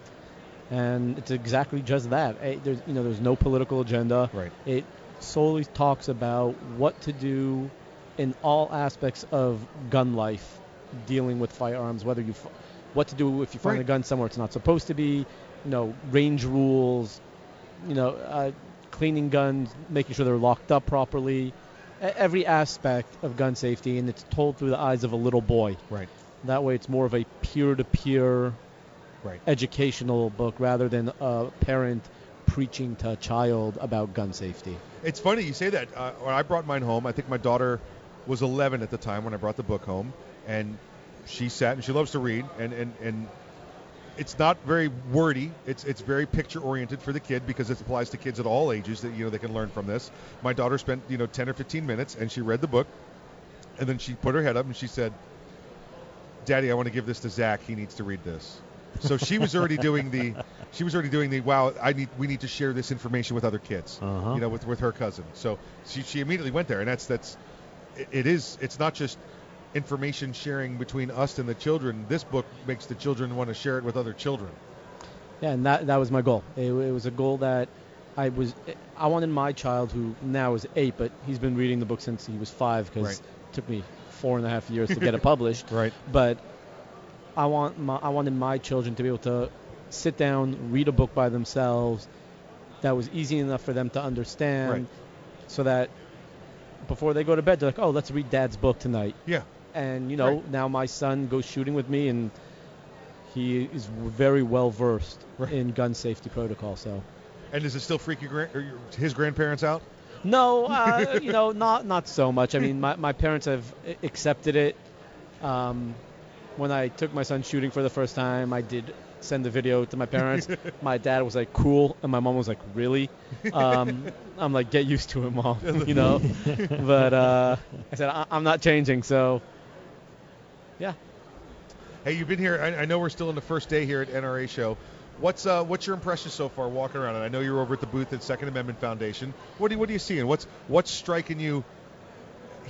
And it's exactly just that. Eh, There's, you know, there's no political agenda. Right. It solely talks about what to do in all aspects of gun life, dealing with firearms. Whether you, f- what to do if you find Right. a gun somewhere it's not supposed to be. You know, range rules. You know, uh, cleaning guns, making sure they're locked up properly. E- Every aspect of gun safety, and it's told through the eyes of a little boy. Right. That way, it's more of a peer-to-peer Right. educational book rather than a parent preaching to a child about gun safety. It's funny you say that. Uh, when I brought mine home, I think my daughter was 11 at the time when I brought the book home, and she sat and she loves to read, and and and it's not very wordy. It's it's very picture oriented for the kid because it applies to kids at all ages that you know they can learn from this. My daughter spent you know 10 or 15 minutes and she read the book, and then she put her head up and she said, "Daddy, I want to give this to Zach. He needs to read this." So she was already doing the she was already doing the wow. I need we need to share this information with other kids. Uh-huh. You know, with with her cousin. So she she immediately went there, and that's that's it, is it's not just information sharing between us and the children. This book makes the children want to share it with other children. Yeah, and that that was my goal. It, it was a goal that I was I wanted my child, who now is eight, but he's been reading the book since he was five because Right. it took me four and a half years to get it published. Right. But I want my, I wanted my children to be able to sit down, read a book by themselves that was easy enough for them to understand, Right. so that before they go to bed, they're like, "Oh, let's read Dad's book tonight." Yeah. And you know, Right. now my son goes shooting with me, and he is very well versed in gun safety protocol. So. And does it still freak your, gran- or your his grandparents out? No, uh, you know, not not so much. I mean, my, my parents have accepted it. Um, when I took my son shooting for the first time, I did send the video to my parents. my dad was like, "Cool," and my mom was like, "Really?" Um, I'm like, "Get used to it, mom," you know. but uh, I said, I- "I'm not changing." So, yeah. Hey, you've been here. I, I know we're still in the first day here at NRA show. What's uh, what's your impression so far walking around? And I know you're over at the booth at Second Amendment Foundation. What do you, what are you seeing? What's what's striking you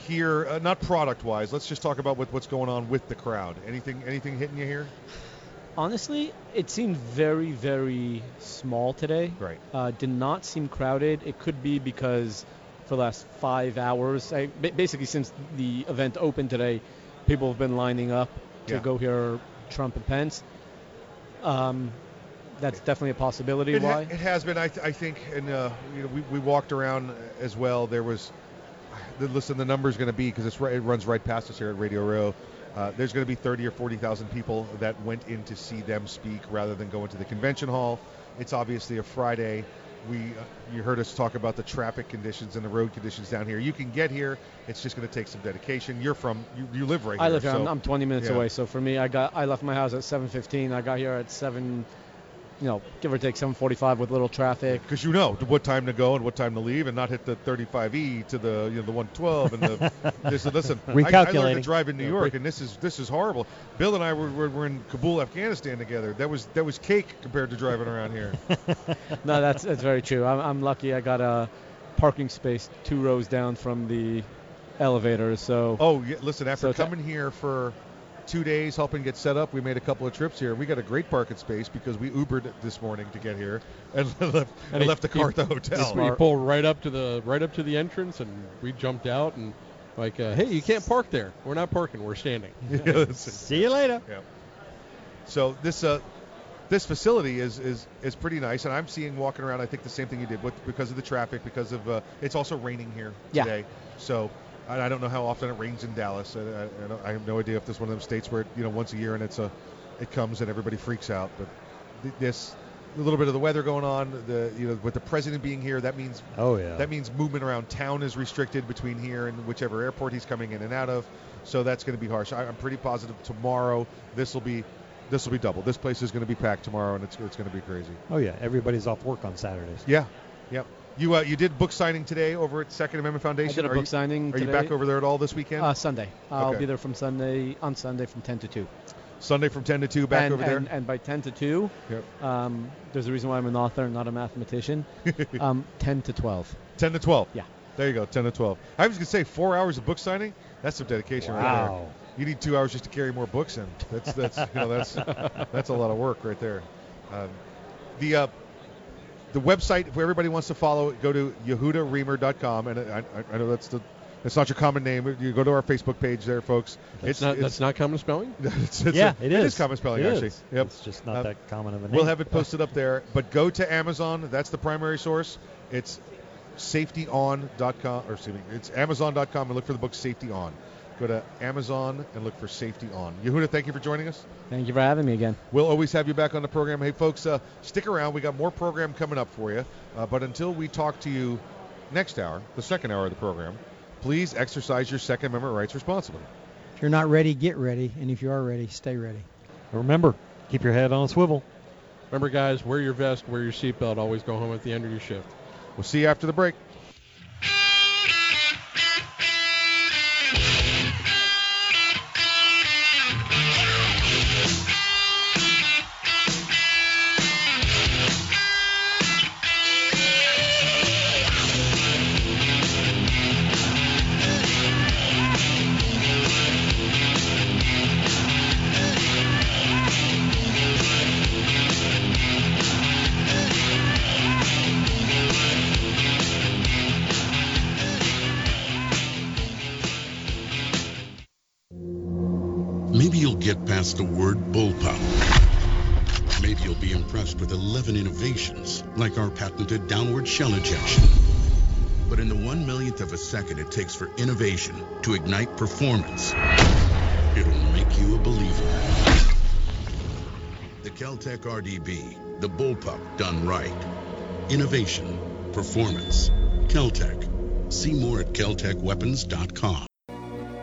here? Uh, not product wise. Let's just talk about what, what's going on with the crowd. Anything anything hitting you here? Honestly, it seemed very, very small today. Right. Uh, did not seem crowded. It could be because for the last five hours, I, basically since the event opened today, people have been lining up to Yeah. go hear Trump and Pence. Um, that's definitely a possibility. It, ha- why? it has been, I, th- I think, and uh, you know, we, we walked around as well. There was, the, listen, the number's going to be because it's right, it runs right past us here at Radio Row. Uh, there's going to be 30 or 40 thousand people that went in to see them speak rather than go into the convention hall. It's obviously a Friday. We, uh, you heard us talk about the traffic conditions and the road conditions down here. You can get here. It's just going to take some dedication. You're from, you, you live right I here. live here. I'm, I'm 20 minutes yeah. away. So for me, I got I left my house at 7:15. I got here at 7, you know, give or take 7:45 with little traffic. because you know what time to go and what time to leave, and not hit the 35e to the you know the 112 and the. this, listen, I, I learned to drive in New York, and this is this is horrible. Bill and I were, were, were in Kabul, Afghanistan together. That was that was cake compared to driving around here. no, that's that's very true. I'm, I'm lucky. I got a parking space two rows down from the elevator. So oh, yeah, listen, after So coming here for two days helping get set up, we made a couple of trips here. We got a great parking space because we Ubered this morning to get here and left, and he- left the car at the he- hotel. We pulled right up to the right up to the entrance, and we jumped out and like, uh, hey, you can't park there. We're not parking. We're standing. Yeah, that's it. See you later. Yeah. So this uh, this facility is, is is pretty nice, and I'm seeing walking around. I think the same thing you did with because of the traffic, because of uh, it's also raining here Yeah. today. So I, I don't know how often it rains in Dallas. I, I, I have no idea if this is one of them states where you know once a year and it's a it comes and everybody freaks out. But th- this a little bit of the weather going on. The you know with the president being here, that means Oh yeah. that means movement around town is restricted between here and whichever airport he's coming in and out of. So that's going to be harsh. I, I'm pretty positive tomorrow this will be this will be double. This place is going to be packed tomorrow, and it's it's going to be crazy. Oh yeah. Everybody's off work on Saturdays. Yeah, yep. You uh, you did book signing today over at Second Amendment Foundation. I did a are book you, signing Are you back over there at all this weekend? Uh, Sunday. I'll Okay. be there from Sunday on Sunday from 10 to 2. Sunday from 10 to 2. Back and, over there. and, and by 10 to 2, Yep. um, there's a reason why I'm an author and not a mathematician. um, 10 to 12. 10 to 12. Yeah. There you go. 10 to 12. I was going to say four hours of book signing. That's some dedication right there. Wow. You need two hours just to carry more books in. That's that's you know that's that's a lot of work right there. Um, the uh, the website if everybody wants to follow it, go to yehudaremer.com and I, I, I know that's the that's not your common name. You go to our Facebook page there, folks. That's not that's not common spelling. it's, it's yeah, a- it It is. is common spelling It actually. is. Yep. It's just not Um, that common of a name. We'll have it posted up there, but go to Amazon. That's the primary source. It's safetyon.com, or excuse me, it's amazon.com and look for the book Safety On. Go to Amazon and look for Safety On. Yehuda, thank you for joining us. Thank you for having me again. We'll always have you back on the program. Hey, folks, uh, stick around. We got more program coming up for you. Uh, but until we talk to you next hour, the second hour of the program, please exercise your Second Amendment rights responsibly. If you're not ready, get ready. And if you are ready, stay ready. Remember, Keep your head on a swivel. Remember, guys, wear your vest, wear your seatbelt. Always go home at the end of your shift. We'll see you after the break. With 11 innovations, like our patented downward shell ejection. But in the one millionth of a second it takes for innovation to ignite performance, it'll make you a believer. The Keltec RDB, the bullpup done right. Innovation, performance, Keltec. See more at keltecweapons.com.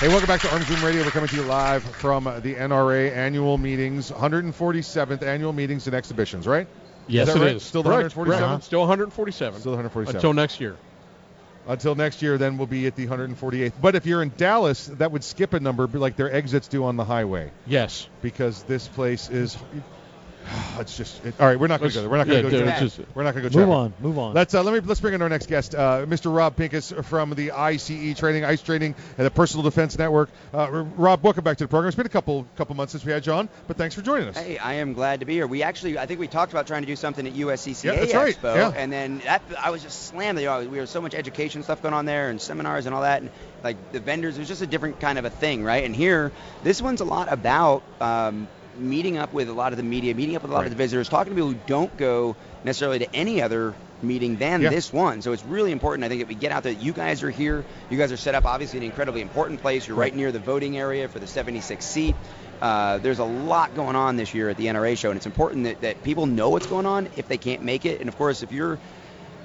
Hey, welcome back to Arms Room Radio. We're coming to you live from the NRA annual meetings, 147th annual meetings and exhibitions, right? Yes, is it right? is. Still the Correct. 147th? Correct. Still 147. Still 147. Until next year. Until next year, then we'll be at the 148th. But if you're in Dallas, that would skip a number, like their exits do on the highway. Yes. Because this place is. It's just it, all right. We're not going to go there. We're not going yeah, to go. dude, traffic. it's just- we're not going to go. Move traffic. on, move on. Let's uh, let me let's bring in our next guest, uh, Mr. Rob Pincus from the ICE Training, ICE Training, and the Personal Defense Network. Uh, Rob, welcome back to the program. It's been a couple couple months since we had you on, but thanks for joining us. Hey, I am glad to be here. We actually, I think we talked about trying to do something at USCCA Yeah, that's right. Expo, Yeah. and then that I was just slammed. You know, we had so much education stuff going on there, and seminars and all that, and like the vendors. It was just a different kind of a thing, right? And here, this one's a lot about. Um, meeting up with a lot of the media, meeting up with a lot Right. of the visitors, talking to people who don't go necessarily to any other meeting than Yeah. this one. So it's really important, I think, that we get out there. You guys are here. You guys are set up, obviously, in an incredibly important place. You're right, Right. near the voting area for the 76 seat. Uh, there's a lot going on this year at the NRA show, and it's important that, that people know what's going on if they can't make it. And of course, if you're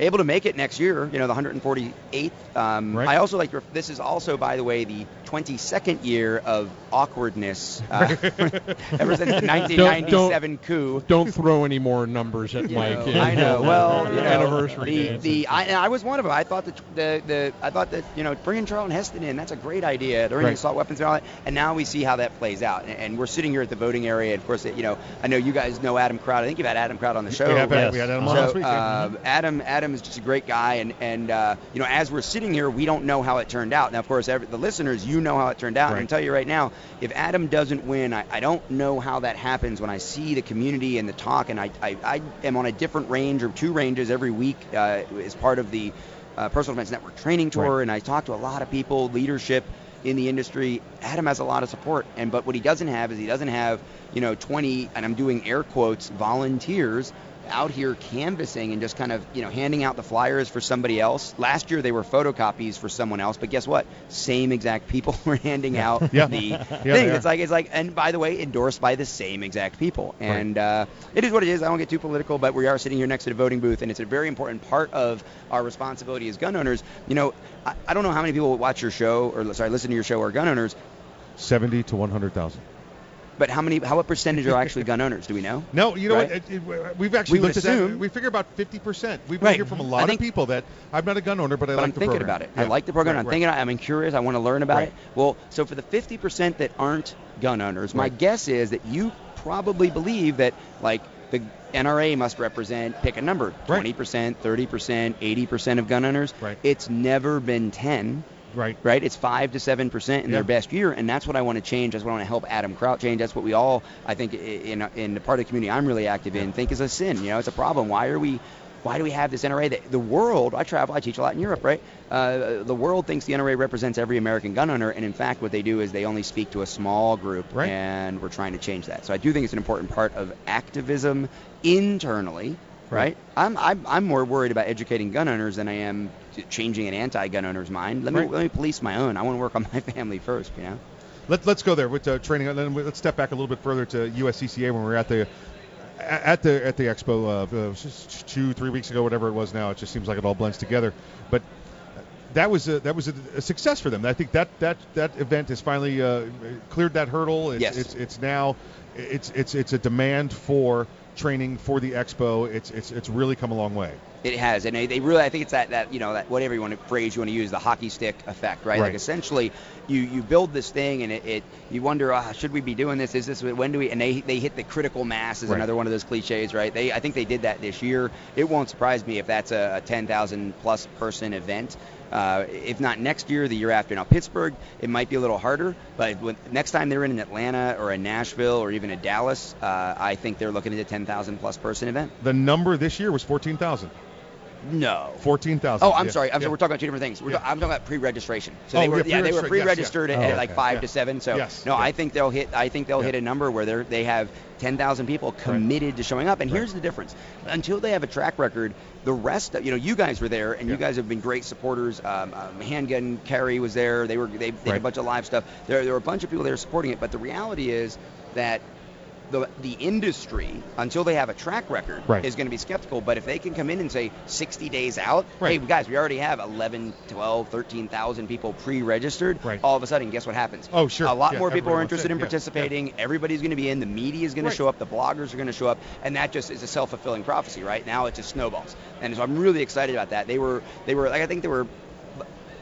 able to make it next year, you know, the 148th. Um, Right. I also like, your- this is also, by the way, the 22nd year of awkwardness uh, ever since the 1997 coup. Don't throw any more numbers at You Mike. know, I know. Well, you know, anniversary the, dates. the I, and I was one of them. I thought that the, the I thought that you know bringing Charlton Heston in that's a great idea during Right. the assault weapons and all that. And now we see how that plays out. And, and we're sitting here at the voting area. And of course, you know, I know you guys know Adam Kraut. I think you've had Adam Kraut on the show. We have had- right? we had Adam on so, last week, yeah. um, Adam Adam is just a great guy. And and uh, you know, as we're sitting here, we don't know how it turned out. Now, of course, every, the listeners, you know how it turned out. And I Right. can tell you right now, if Adam doesn't win, I, I don't know how that happens when I see the community and the talk. And I, I, I am on a different range or two ranges every week uh, as part of the uh, Personal Defense Network training tour. Right. And I talk to a lot of people, leadership in the industry. Adam has a lot of support. And but what he doesn't have is he doesn't have, you know, 20, and I'm doing air quotes, volunteers out here canvassing and just kind of you know handing out the flyers for somebody else. Last year they were photocopies for someone else, but guess what? Same exact people were handing out Yeah. the Yeah, thing. It's like it's like, and by the way, endorsed by the same exact people. And uh, it is what it is. I don't get too political, but we are sitting here next to the voting booth, and it's a very important part of our responsibility as gun owners. You know, I, I don't know how many people watch your show or sorry listen to your show are gun owners. 70 to 100,000. But how many? How what percentage are actually gun owners? Do we know? No, you know Right? what? It, it, uh, we've actually We looked at that. assume- We figure about 50%. We've Right. hear from a lot think- of people that I'm not a gun owner, but I but like I'm the thinking program. about it. I like the program. Right, I'm right. thinking. I'm curious. I want to learn about it. Well, so for the 50% that aren't gun owners, my guess is that you probably believe that like the NRA must represent pick a number, 20%, 30%, 80% of gun owners. Right. It's never been 10. Right. Right. It's five to seven percent in Yeah. their best year, and that's what I want to change. That's what I want to help Adam Kraut change. That's what we all, I think, in in the part of the community I'm really active in, think is a sin. You know, it's a problem. Why are we? Why do we have this NRA? That the world, I travel, I teach a lot in Europe, right? Uh, the world thinks the NRA represents every American gun owner, and in fact, what they do is they only speak to a small group, Right. and we're trying to change that. So I do think it's an important part of activism internally, Right. I'm, I'm I'm more worried about educating gun owners than I am changing an anti-gun owner's mind. Let me Right. let me police my own. I want to work on my family first, you know. Let, let's go there with uh, training, and then let's step back a little bit further to USCCA when we were at the at the at the expo uh, uh, just two three weeks ago, whatever it was. Now it just seems like it all blends together, but. That was a, that was a, a success for them. I think that that that event has finally uh, cleared that hurdle. It's, Yes. it's it's now it's it's it's a demand for training for the expo. It's it's it's really come a long way. It has, and they, really, I think it's that, that you know, that whatever you want to phrase you want to use, the hockey stick effect, right? Right. Like essentially, you you build this thing, and it, it you wonder, ah, should we be doing this? Is this when do we? And they they hit the critical mass is Right. another one of those cliches, right? They I think they did that this year. It won't surprise me if that's a, a 10,000 plus person event. Uh, if not next year, the year after. Now Pittsburgh, it might be a little harder, but when, next time they're in an Atlanta or a Nashville or even a Dallas, uh, I think they're looking at a 10,000 plus person event. The number this year was fourteen thousand. No. Fourteen thousand. Oh, I'm sorry. I'm sorry. We're talking about two different things. We're Yeah. ta- I'm talking about pre-registration. So Oh, they were, yeah, yeah, they were pre-registra- yes, yeah. pre-registered Oh, at, at like okay. five Yeah. to seven. So Yes, no, yeah. I think they'll hit. I think they'll Yeah. hit a number where they they have 10,000 people committed to showing up. And here's the difference: until they have a track record, the rest of you know, you guys were there, and you guys have been great supporters. Um, um, Handgun Carry was there. They were they, they did a bunch of live stuff. There there were a bunch of people there supporting it. But the reality is that the the industry until they have a track record Right. is going to be skeptical but if they can come in and say 60 days out Right. hey guys we already have 11 12 13,000 people pre-registered Right. all of a sudden guess what happens Oh, sure. a lot Yeah, more people are interested in Yeah, participating everybody's going to be in the media is going Right. to show up the bloggers are going to show up and that just is a self-fulfilling prophecy right now it just snowballs and so I'm really excited about that they were they were like I think they were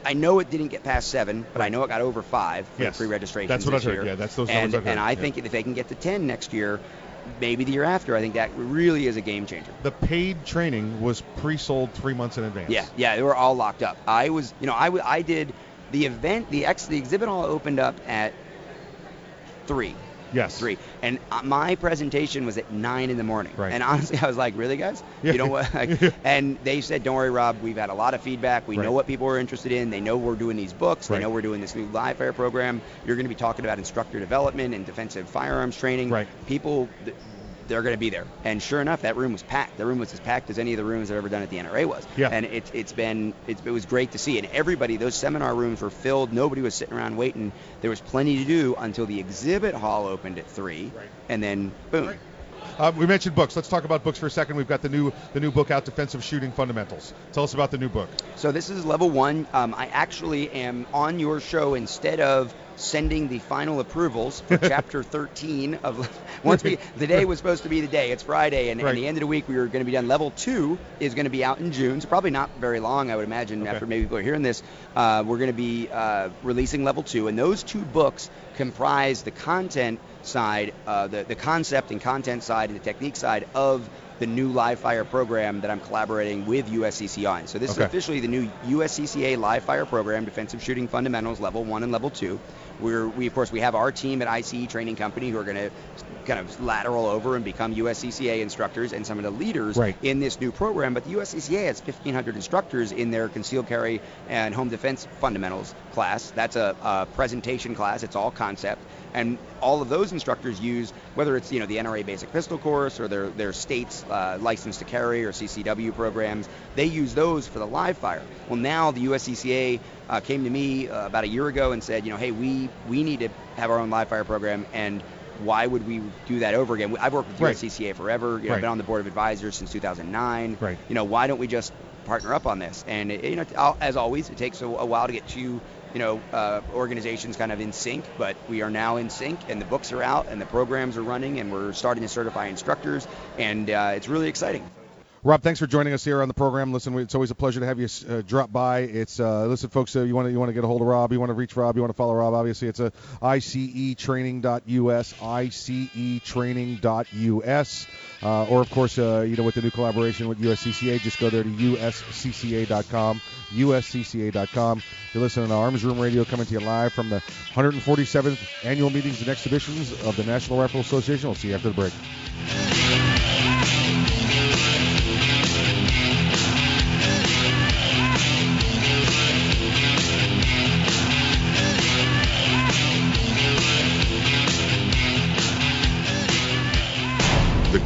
I know it didn't get past seven, but I know it got over five for Yes. pre-registration. That's what this heard. year. Yeah, that's those and, numbers I've heard. And I Yeah. think if they can get to 10 next year, maybe the year after, I think that really is a game changer. The paid training was pre-sold three months in advance. Yeah, yeah, they were all locked up. I was, you know, I, w- I did the event, the ex, the exhibit hall opened up at three. Yes. Three. And uh, my presentation was at nine in the morning. Right. And honestly, I was like, really, guys? Yeah. You know what? Like, and they said, don't worry, Rob. We've had a lot of feedback. We know what people are interested in. They know we're doing these books. Right. They know we're doing this new live fire program. You're going to be talking about instructor development and defensive firearms training. Right. People, they're going to be there. And sure enough, that room was packed. The room was as packed as any of the rooms I've ever done at the NRA was. Yeah. And it, it's been, it, it was great to see. And everybody, those seminar rooms were filled. Nobody was sitting around waiting. There was plenty to do until the exhibit hall opened at three. Right. And then boom. Uh, we mentioned books. Let's talk about books for a second. We've got the new the new book out, Defensive Shooting Fundamentals. Tell us about the new book. So this is level one. Um, I actually am on your show instead of sending the final approvals for chapter 13 of once we the day was supposed to be the day it's friday and, Right. and the end of the week we were going to be done level two is going to be out in june so probably not very long i would imagine Okay. after maybe people are hearing this uh, we're going to be uh, releasing level two and those two books comprise the content side uh, the, the concept and content side and the technique side of the new live fire program that I'm collaborating with USCC on. So this Okay. is officially the new USCCA live fire program, defensive shooting fundamentals level one and level two. We're, we of course we have our team at ICE Training Company who are going to kind of lateral over and become USCCA instructors and some of the leaders Right. in this new program. But the USCCA has 1,500 instructors in their concealed carry and home defense fundamentals class. That's a, a presentation class. It's all concept. And all of those instructors use, whether it's you know the NRA basic pistol course or their their state's uh, license to carry or CCW programs, they use those for the live fire. Well, now the USCCA uh, came to me uh, about a year ago and said, you know, hey, we we need to have our own live fire program and why would we do that over again? I've worked with Right. USCCA forever. You know, Right. I've been on the board of advisors since 2009. Right. You know, why don't we just partner up on this? And it, you know, as always, it takes a, a while to get two you know, uh, organizations kind of in sync, but we are now in sync, and the books are out, and the programs are running, and we're starting to certify instructors, and uh, it's really exciting. Rob, thanks for joining us here on the program. Listen, it's always a pleasure to have you uh, drop by. It's uh, listen, folks. Uh, you want to you want to get a hold of Rob. You want to reach Rob. You want to follow Rob. Obviously, it's a icetraining.us, icetraining.us, uh, or of course, uh, you know, with the new collaboration with USCCA, just go there to uscca.com, uscca.com. You're listening to Arms Room Radio, coming to you live from the 147th annual meetings and exhibitions of the National Rifle Association. We'll see you after the break.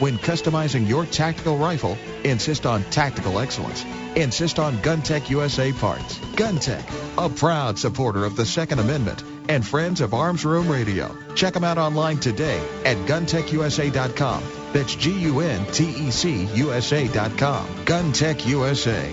when customizing your tactical rifle, insist on tactical excellence. Insist on GunTec USA parts. GunTec, a proud supporter of the Second Amendment and friends of Arms Room Radio. Check them out online today at guntecusa.com. That's G-U-N-T-E-C USA.com. GunTec USA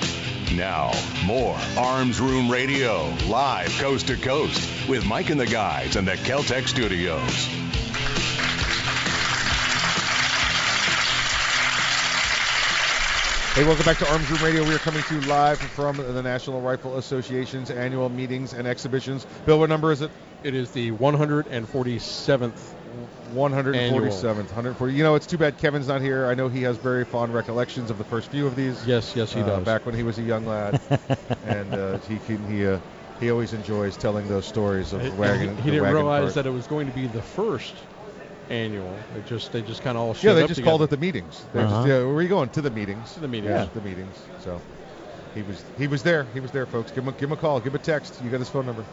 Now, more Arms Room Radio, live coast to coast, with Mike and the guys in the Keltec studios. Hey, welcome back to Arms Room Radio. We are coming to you live from the National Rifle Association's annual meetings and exhibitions. Bill, what number is it? It is the 147th. 147th, 140. You know, it's too bad Kevin's not here. I know he has very fond recollections of the first few of these. Yes, yes, he uh, does. Back when he was a young lad, and uh, he can, he uh, he always enjoys telling those stories of He- wagon. He, the didn't wagon realize cart. that it was going to be the first annual. It just they just kind of all Yeah, they up just together. called it the meetings. They Uh-huh. just, yeah, where are you going? To the meetings. To the meetings. Yeah, Yeah. the meetings. So he was he was there. He was there, folks. Give him a, give him a call. Give him a text. You got his phone number.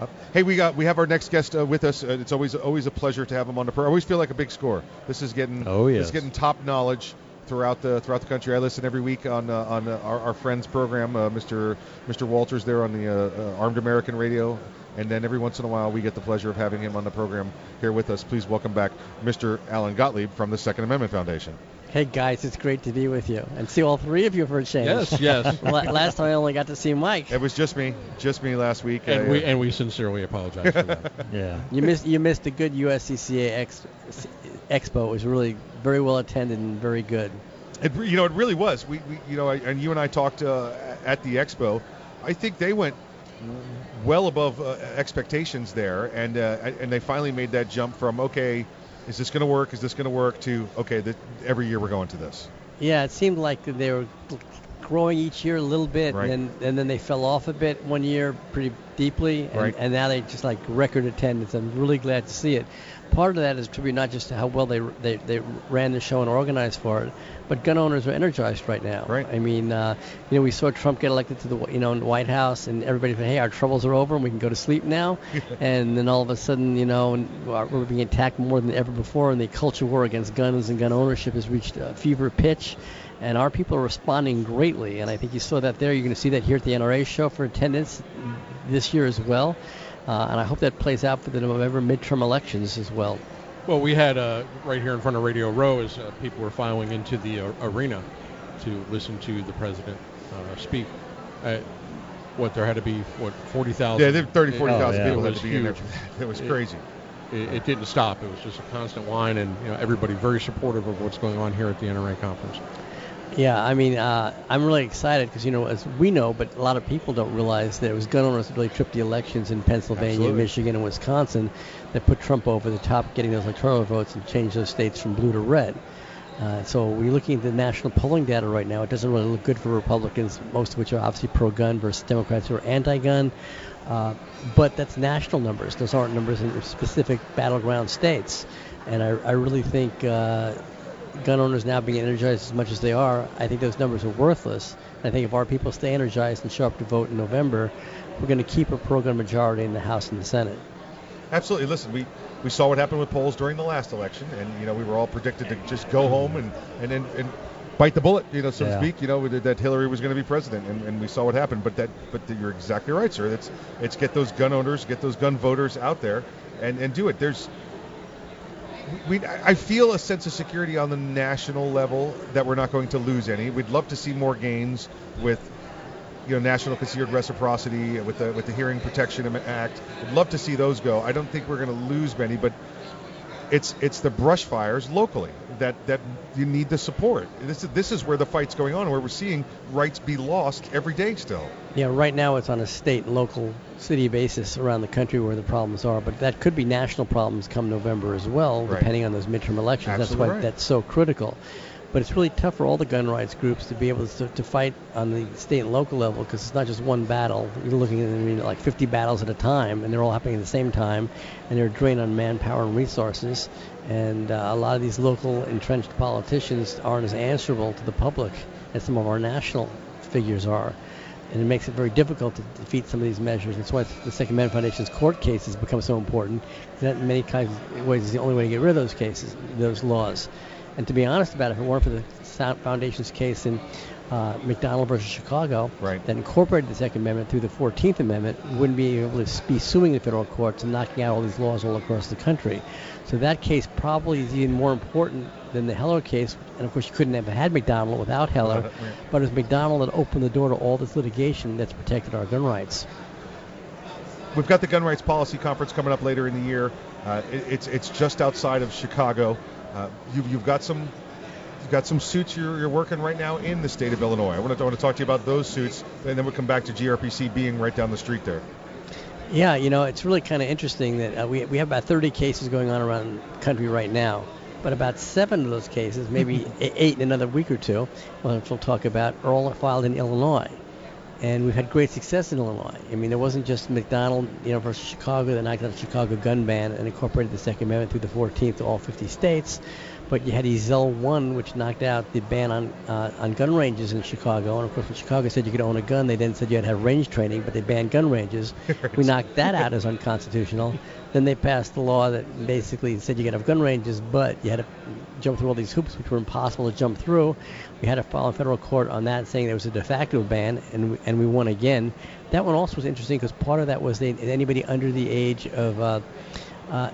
Uh, hey, we got we have our next guest uh, with us. Uh, it's always always a pleasure to have him on the program. I always feel like a big score. This is getting Oh, this yes. is getting top knowledge throughout the throughout the country. I listen every week on uh, on uh, our, our friends program, uh, Mr. Mr. Walters there on the Armed American Radio, and then every once in a while we get the pleasure of having him on the program here with us. Please welcome back Mr. Alan Gottlieb from the Second Amendment Foundation. Hey guys, it's great to be with you and see all three of you for a change. Yes, yes. Last time I only got to see Mike. It was just me, just me last week. And I, we uh, and we sincerely apologize for that. Yeah. You missed you missed a good USCCA ex- expo. It was really very well attended and very good. It, you know, it really was. We, we you know, I, and you and I talked uh, at the expo. I think they went well above uh, expectations there, and uh, and they finally made that jump from okay, is this going to work? Is this going to work? To okay, th- every year we're going to this. Yeah, it seemed like they were growing each year a little bit, Right. and then and then they fell off a bit one year pretty deeply, and, Right. and now they just like record attendance. I'm really glad to see it. Part of that is to be not just to how well they they, they ran the show and organized for it, but gun owners are energized right now. Right. I mean, uh, you know, we saw Trump get elected to the you know in the White House, and everybody said, "Hey, our troubles are over, and we can go to sleep now." and then all of a sudden, you know, we're we're being attacked more than ever before, and the culture war against guns and gun ownership has reached a fever pitch and our people are responding greatly. And I think you saw that there. You're going to see that here at the NRA show for attendance this year as well. Uh, and I hope that plays out for the November midterm elections as well. Well, we had uh, right here in front of Radio Row as uh, people were filing into the uh, arena to listen to the president uh, speak. Uh, what there had to be what forty thousand? Yeah, there- 30, 40,000 people had was to be in there. huge. It was crazy. It, it didn't stop. It was just a constant line, and you know everybody very supportive of what's going on here at the NRA conference. Yeah, I mean, uh, I'm really excited because you know, as we know, but a lot of people don't realize that it was gun owners that really tripped the elections in Pennsylvania, Absolutely. Michigan, and Wisconsin that put Trump over the top, getting those electoral votes and changed those states from blue to red. Uh, so we're looking at the national polling data right now. It doesn't really look good for Republicans, most of which are obviously pro-gun, versus Democrats who are anti-gun. Uh, but that's national numbers. Those aren't numbers in specific battleground states. And I, I really think uh, gun owners now being energized as much as they are, I think those numbers are worthless. And I think if our people stay energized and show up to vote in November, we're going to keep a pro-gun majority in the House and the Senate. Absolutely. Listen, we, we saw what happened with polls during the last election, and you know we were all predicted to just go home and and and, and bite the bullet, you know, so Yeah. to speak. You know that that Hillary was going to be president, and, and we saw what happened. But that but you're exactly right, sir. It's it's get those gun owners, get those gun voters out there, and and do it. There's we, I feel a sense of security on the national level that we're not going to lose any. We'd love to see more gains with, you know, national concealed reciprocity with the with the Hearing Protection Act. We'd love to see those go. I don't think we're going to lose many, but it's it's the brush fires locally that that you need the support. This is this is where the fight's going on, where we're seeing rights be lost every day still. Yeah, right now it's on a state and local city basis around the country where the problems are, but that could be national problems come November as well, Right. depending on those midterm elections. Absolutely that's why right. that's so critical. But it's really tough for all the gun rights groups to be able to, to fight on the state and local level because it's not just one battle. You're looking at I mean, like 50 battles at a time, and they're all happening at the same time, and they're drained on manpower and resources. And uh, a lot of these local entrenched politicians aren't as answerable to the public as some of our national figures are and it makes it very difficult to defeat some of these measures. That's why the Second Amendment Foundation's court cases become so important. That in many kinds of ways is the only way to get rid of those cases, those laws. And to be honest about it, if it weren't for the Foundation's case in uh, McDonald versus Chicago, right. that incorporated the Second Amendment through the 14th Amendment, wouldn't be able to be suing the federal courts and knocking out all these laws all across the country. So that case probably is even more important than the Heller case. And of course, you couldn't have had McDonald without Heller. But it was McDonald that opened the door to all this litigation that's protected our gun rights. We've got the gun rights policy conference coming up later in the year. Uh, it, it's it's just outside of Chicago. Uh, you've, you've got some you've got some suits you're, you're working right now in the state of Illinois. I want to I want to talk to you about those suits, and then we'll come back to GRPC being right down the street there. Yeah, you know, it's really kind of interesting that uh, we, we have about 30 cases going on around the country right now. But about seven of those cases, maybe eight in another week or two, which we'll talk about, are all filed in Illinois. And we've had great success in Illinois. I mean, there wasn't just McDonald, you know, versus Chicago that knocked out the Chicago gun ban and incorporated the Second Amendment through the 14th to all 50 states. But you had Ezell 1, which knocked out the ban on uh, on gun ranges in Chicago. And of course, when Chicago said you could own a gun, they then said you had to have range training, but they banned gun ranges. we knocked that out as unconstitutional. Then they passed the law that basically said you could have gun ranges, but you had to jump through all these hoops, which were impossible to jump through. We had to file in federal court on that, saying there was a de facto ban, and we, and we won again. That one also was interesting because part of that was they, anybody under the age of uh, uh,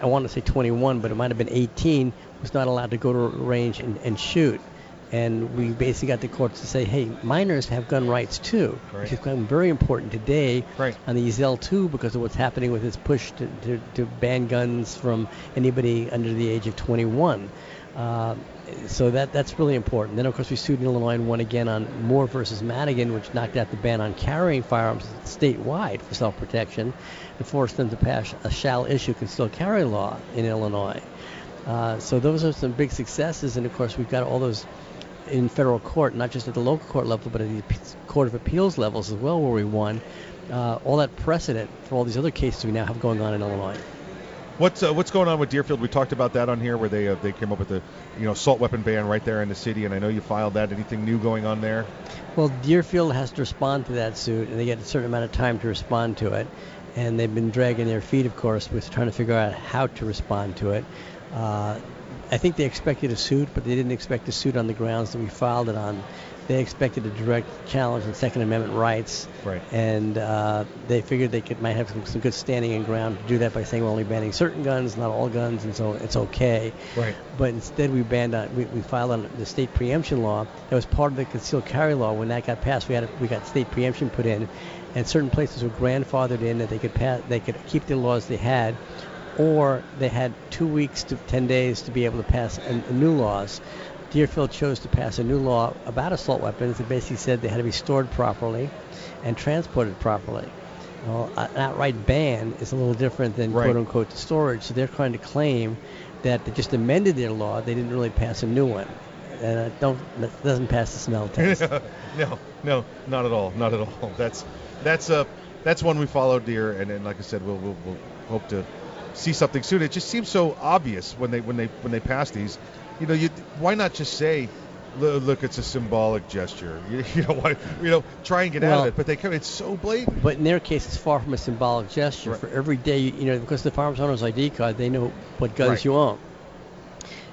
I want to say 21, but it might have been 18, was not allowed to go to range and, and shoot. And we basically got the courts to say, hey, minors have gun rights too, Right. which is becoming very important today Right. on the Ezell 2 because of what's happening with this push to, to, to ban guns from anybody under the age of 21. Uh, so that that's really important. Then of course we sued in Illinois and won again on Moore versus Madigan, which knocked out the ban on carrying firearms statewide for self-protection, and forced them to pass a shall issue concealed carry law in Illinois. Uh, so those are some big successes, and of course we've got all those in federal court, not just at the local court level, but at the Court of Appeals levels as well, where we won. Uh, all that precedent for all these other cases we now have going on in Illinois. What's uh, what's going on with Deerfield? We talked about that on here, where they uh, they came up with the you know assault weapon ban right there in the city, and I know you filed that. Anything new going on there? Well, Deerfield has to respond to that suit, and they get a certain amount of time to respond to it. And they've been dragging their feet, of course, with trying to figure out how to respond to it. Uh, I think they expected a suit, but they didn't expect a suit on the grounds that we filed it on. They expected a direct challenge on Second Amendment rights, Right. and uh, they figured they could might have some, some good standing and ground to do that by saying we're only banning certain guns, not all guns, and so it's okay. Right. But instead, we banned on we, we filed on the state preemption law that was part of the concealed carry law. When that got passed, we had a, we got state preemption put in, and certain places were grandfathered in that they could pass they could keep the laws they had, or they had two weeks to ten days to be able to pass a, a new laws. Deerfield chose to pass a new law about assault weapons that basically said they had to be stored properly and transported properly. Well, an outright ban is a little different than Right. quote unquote storage. So they're trying to claim that they just amended their law. They didn't really pass a new one. And uh, don't that doesn't pass the smell test. no, no, not at all, not at all. That's that's uh that's one we followed, dear, and, and like I said, we'll, we'll we'll hope to see something soon. It just seems so obvious when they when they when they pass these. You know, you why not just say, look, it's a symbolic gesture. You, you know, why, you know, try and get out of it. But they come, it's so blatant. But in their case, it's far from a symbolic gesture. For every day, you know, because the firearms owner's ID card, they know what guns Right. you own.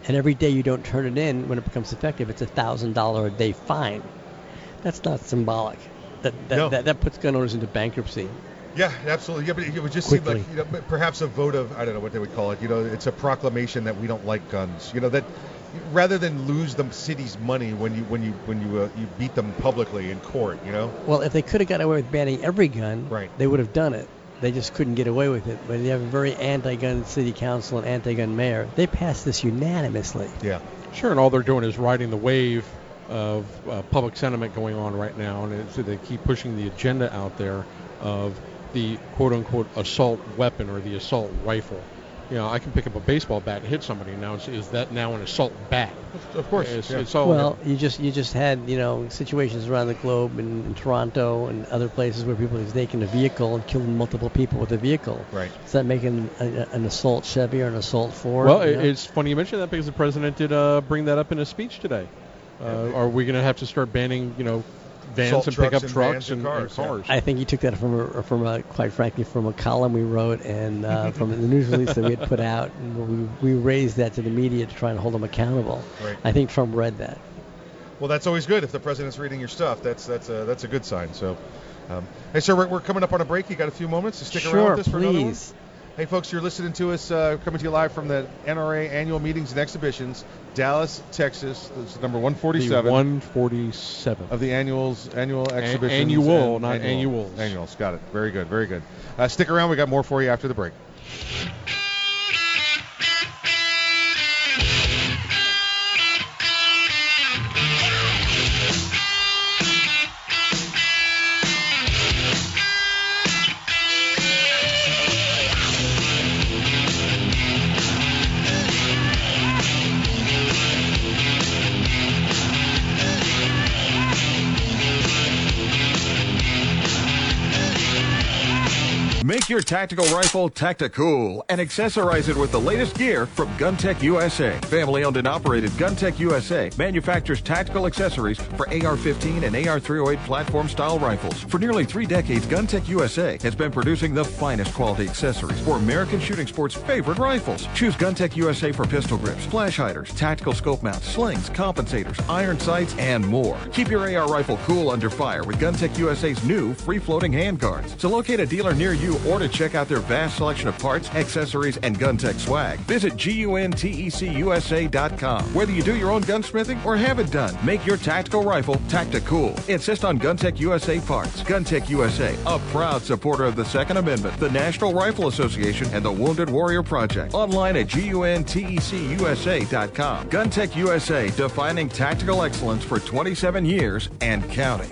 And every day you don't turn it in, when it becomes effective, it's a thousand dollar a day fine. That's not symbolic. That that, No. that that puts gun owners into bankruptcy. Yeah, absolutely. Yeah, but it would just seem like you know, perhaps a vote of I don't know what they would call it. You know, it's a proclamation that we don't like guns. You know that rather than lose the city's money when you when you when you uh, you beat them publicly in court. You know. Well, if they could have got away with banning every gun, Right. they would have done it. They just couldn't get away with it. But you have a very anti-gun city council and anti-gun mayor. They passed this unanimously. Yeah. Sure, and all they're doing is riding the wave of uh, public sentiment going on right now, and it's, they keep pushing the agenda out there of the quote-unquote assault weapon or the assault rifle. You know, I can pick up a baseball bat and hit somebody. Now, is, is that now an assault bat? Of course. It's, yeah. it's all Well, you just you just had you know situations around the globe in, in Toronto and other places where people have taken a vehicle and killed multiple people with a vehicle. Right. Is that making an, an assault Chevy or an assault Ford? Well, you it, know? it's funny you mention that because the president did uh, bring that up in his speech today. Uh, are we going to have to start banning, you know, vans Assault and trucks pickup and trucks vans and and, and cars, yeah. cars? I think he took that from a, from a, quite frankly from a column we wrote and uh, from the news release that we had put out, and we, we raised that to the media to try and hold them accountable. Right. I think Trump read that. Well, that's always good if the president's reading your stuff. That's that's a that's a good sign. So, um, hey, sir, we're, we're coming up on a break. You got a few moments to stick around with us for another one. Hey, folks, you're listening to us uh, coming to you live from the NRA annual meetings and exhibitions, Dallas, Texas. This is number 147 The 147 of the annuals annual A- exhibitions. annual, and not annual- annuals. Annuals, got it. Very good, very good. Uh, stick around. We got more for you after the break. Make your tactical rifle tactical and accessorize it with the latest gear from GunTec USA. Family owned and operated GunTec USA manufactures tactical accessories for AR-15 and AR-308 platform style rifles. For nearly three decades, GunTec USA has been producing the finest quality accessories for American shooting sports' favorite rifles. Choose GunTec USA for pistol grips, flash hiders, tactical scope mounts, slings, compensators, iron sights, and more. Keep your AR rifle cool under fire with GunTec USA's new free-floating handguards. To locate a dealer near you or to check out their vast selection of parts, accessories, and GunTec swag, visit GUNTECUSA.com. Whether you do your own gunsmithing or have it done, make your tactical rifle tactical. Cool. Insist on GunTec USA parts. GunTec USA, a proud supporter of the Second Amendment, the National Rifle Association, and the Wounded Warrior Project. Online at GUNTECUSA.com. GunTec USA, defining tactical excellence for 27 years and counting.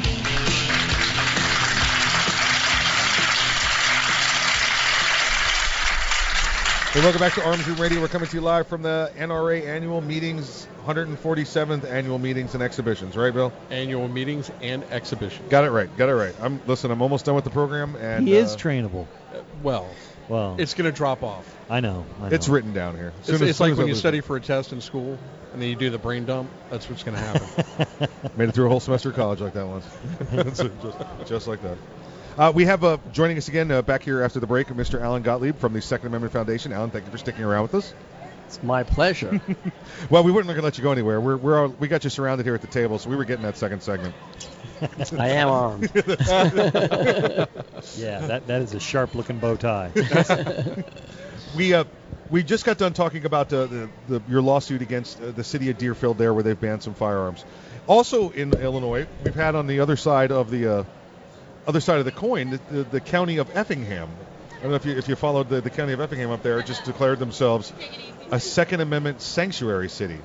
Hey, welcome back to Arms Room Radio. We're coming to you live from the NRA annual meetings, 147th annual meetings and exhibitions. Right, Bill? Annual meetings and exhibitions. Got it right. Got it right. I'm listen. I'm almost done with the program, and he is uh, trainable. Well, Well, it's going to drop off. I know. I know. It's written down here. As It's, as- it's like when you lose study for a test in school and then you do the brain dump. That's what's going to happen. Made it through a whole semester of college like that once. Just, just like that. Uh, we have uh, joining us again uh, back here after the break, Mr. Alan Gottlieb from the Second Amendment Foundation. Alan, thank you for sticking around with us. It's my pleasure. Well, we weren't going to let you go anywhere. We're, we're all, we got you surrounded here at the table, so we were getting that second segment. I am armed. yeah, that that is a sharp looking bow tie. we uh, we just got done talking about uh, the, the your lawsuit against uh, the city of Deerfield there, where they've banned some firearms. Also in Illinois, we've had on the other side of the uh, other side of the coin, the, the, the county of Effingham. I don't know if you if you followed the, the county of Effingham up there, just declared themselves a Second Amendment sanctuary city.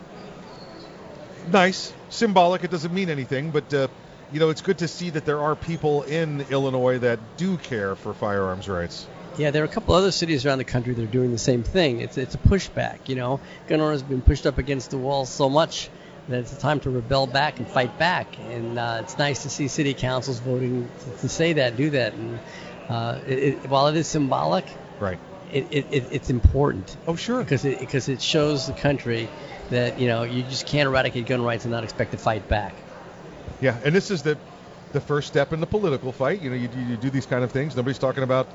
Nice, symbolic. It doesn't mean anything, but uh, you know it's good to see that there are people in Illinois that do care for firearms rights. Yeah, there are a couple other cities around the country that are doing the same thing. It's it's a pushback. You know, gun owners have been pushed up against the wall so much that it's time to rebel back and fight back. And uh, it's nice to see city councils voting to, to say that, do that. And uh, it, it, while it is symbolic, right, it, it, it it's important. Oh, sure. Because it because it shows the country that you know you just can't eradicate gun rights and not expect to fight back. Yeah, and this is the the first step in the political fight. You know, you, you do these kind of things. Nobody's talking about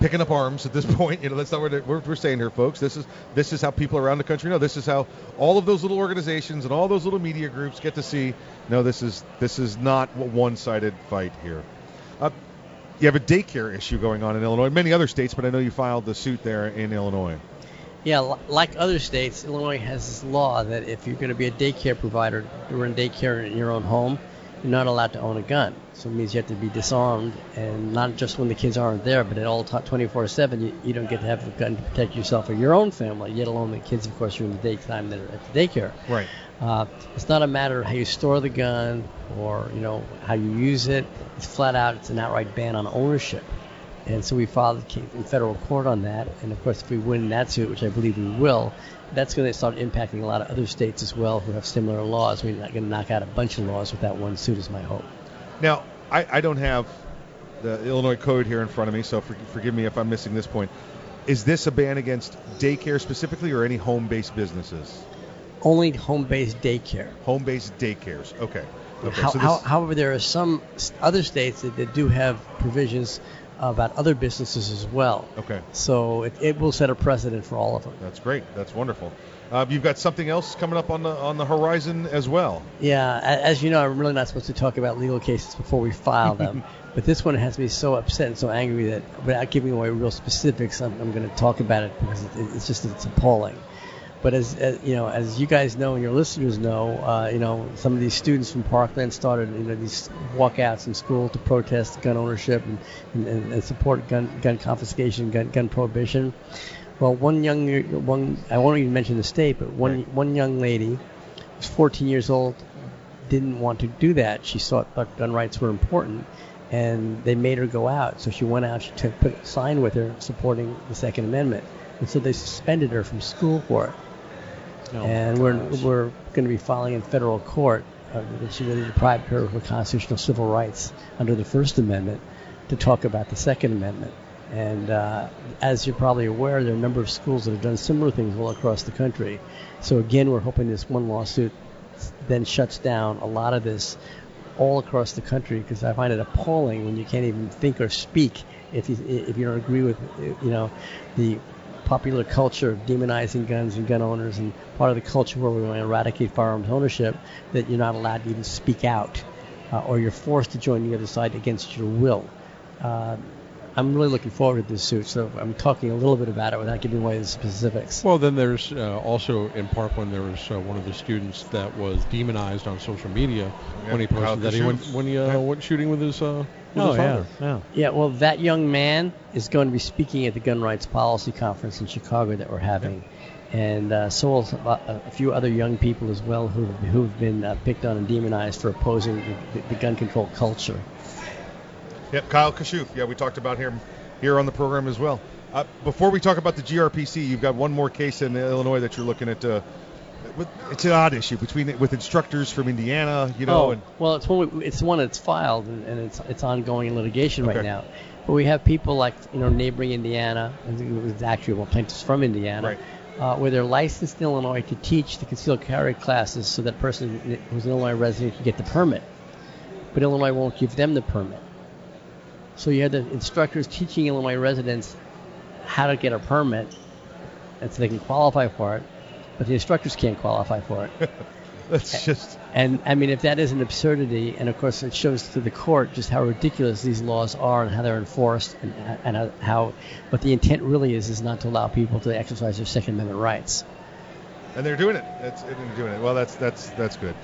picking up arms at this point. You know, that's not what we're, we're saying here, folks. This is this is how people around the country know. This is how all of those little organizations and all those little media groups get to see. No, this is this is not a one-sided fight here. Uh, you have a daycare issue going on in Illinois, many other states, but I know you filed the suit there in Illinois. Yeah, like other states, Illinois has this law that if you're going to be a daycare provider, run daycare in your own home, you're not allowed to own a gun. So it means you have to be disarmed, and not just when the kids aren't there, but at all ti 24/7, you, you don't get to have a gun to protect yourself or your own family, let alone the kids, of course, during the daytime that are at the daycare. Right. Uh, it's not a matter of how you store the gun or you know how you use it. It's flat out. It's an outright ban on ownership. And so we filed in federal court on that. And of course, if we win that suit, which I believe we will, that's going to start impacting a lot of other states as well who have similar laws. We're not going to knock out a bunch of laws with that one suit, is my hope. Now, I, I don't have the Illinois code here in front of me, so for, forgive me if I'm missing this point. Is this a ban against daycare specifically, or any home-based businesses? Only home-based daycare. Home-based daycares. Okay. Okay. How, so how, however, there are some other states that, that do have provisions about other businesses as well. Okay. So it, it will set a precedent for all of them. That's great. That's wonderful. Uh, you've got something else coming up on the on the horizon as well. Yeah, as you know, I'm really not supposed to talk about legal cases before we file them. but this one has me so upset and so angry that without giving away real specifics, I'm, I'm going to talk about it because it, it's just it's appalling. But as, as you know, as you guys know and your listeners know, uh, you know, some of these students from Parkland started, you know, these walkouts in school to protest gun ownership and, and, and support gun gun confiscation, gun gun prohibition. Well, one young one, I won't even mention the state, but one one young lady, who's 14 years old, didn't want to do that. She thought gun rights were important, and they made her go out. So she went out. She took, put a sign with her supporting the Second Amendment, and so they suspended her from school for it. Oh, and we're we're going to be filing in federal court uh, that she really deprived her of her constitutional civil rights under the First Amendment to talk about the Second Amendment. And uh, as you're probably aware, there are a number of schools that have done similar things all across the country. So again, we're hoping this one lawsuit then shuts down a lot of this all across the country because I find it appalling when you can't even think or speak if you if you don't agree with you know the popular culture of demonizing guns and gun owners and part of the culture where we want to eradicate firearms ownership that you're not allowed to even speak out uh, or you're forced to join the other side against your will. Uh, I'm really looking forward to this suit, so I'm talking a little bit about it without giving away the specifics. Well, then there's uh, also in Parkland there was uh, one of the students that was demonized on social media when he posted that he went when he uh, went shooting with his uh, with Oh, his father. yeah. Yeah, well, that young man is going to be speaking at the Gun Rights Policy Conference in Chicago that we're having. And uh, so will a, a few other young people as well who, who've been uh, picked on and demonized for opposing the, the, the gun control culture. Yep, Kyle Kashuv. Yeah, we talked about him here on the program as well. Uh, before we talk about the GRPC, you've got one more case in Illinois that you're looking at. Uh, with, it's an odd issue between with instructors from Indiana, you know, oh, and well, it's one we, it's one that's filed and, and it's it's ongoing in litigation right now. But we have people like you know neighboring Indiana, I think it was actually well plaintiffs from Indiana, Right. uh, where they're licensed in Illinois to teach the concealed carry classes, so that person who's an Illinois resident can get the permit. But Illinois won't give them the permit. So you have the instructors teaching Illinois residents how to get a permit, and so they can qualify for it, but the instructors can't qualify for it. that's just And I mean, if that is an absurdity, and of course it shows to the court just how ridiculous these laws are and how they're enforced, and, and how, what the intent really is is not to allow people to exercise their Second Amendment rights. and they're doing it. That's they're doing it. Well, that's that's that's good.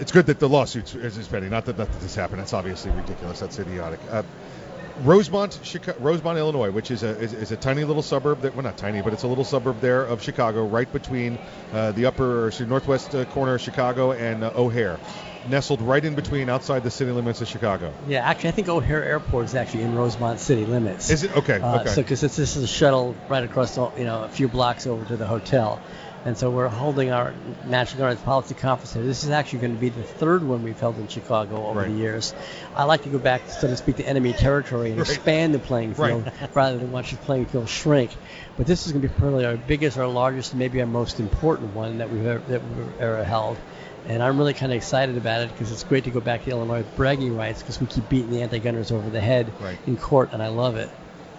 It's good that the lawsuit is is pending. Not that, not that this happened. That's obviously ridiculous. That's idiotic. Uh, Rosemont, Chicago, Rosemont, Illinois, which is a is, is a tiny little suburb that well not tiny, but it's a little suburb there of Chicago, right between uh, the upper or northwest uh, corner of Chicago and uh, O'Hare, nestled right in between outside the city limits of Chicago. Yeah, actually, I think O'Hare Airport is actually in Rosemont city limits. Is it okay? Uh, okay. So, because this is a shuttle right across, you know, a few blocks over to the hotel, and so we're holding our National Guards Policy Conference here. This is actually going to be the third one we've held in Chicago over Right. the years. I like to go back, so to speak, to enemy territory and Right. expand the playing field Right. rather than watch the playing field shrink. But this is going to be probably our biggest, our largest, and maybe our most important one that we've ever, that we've ever held. And I'm really kind of excited about it because it's great to go back to Illinois bragging rights because we keep beating the anti-gunners over the head in court, and I love it.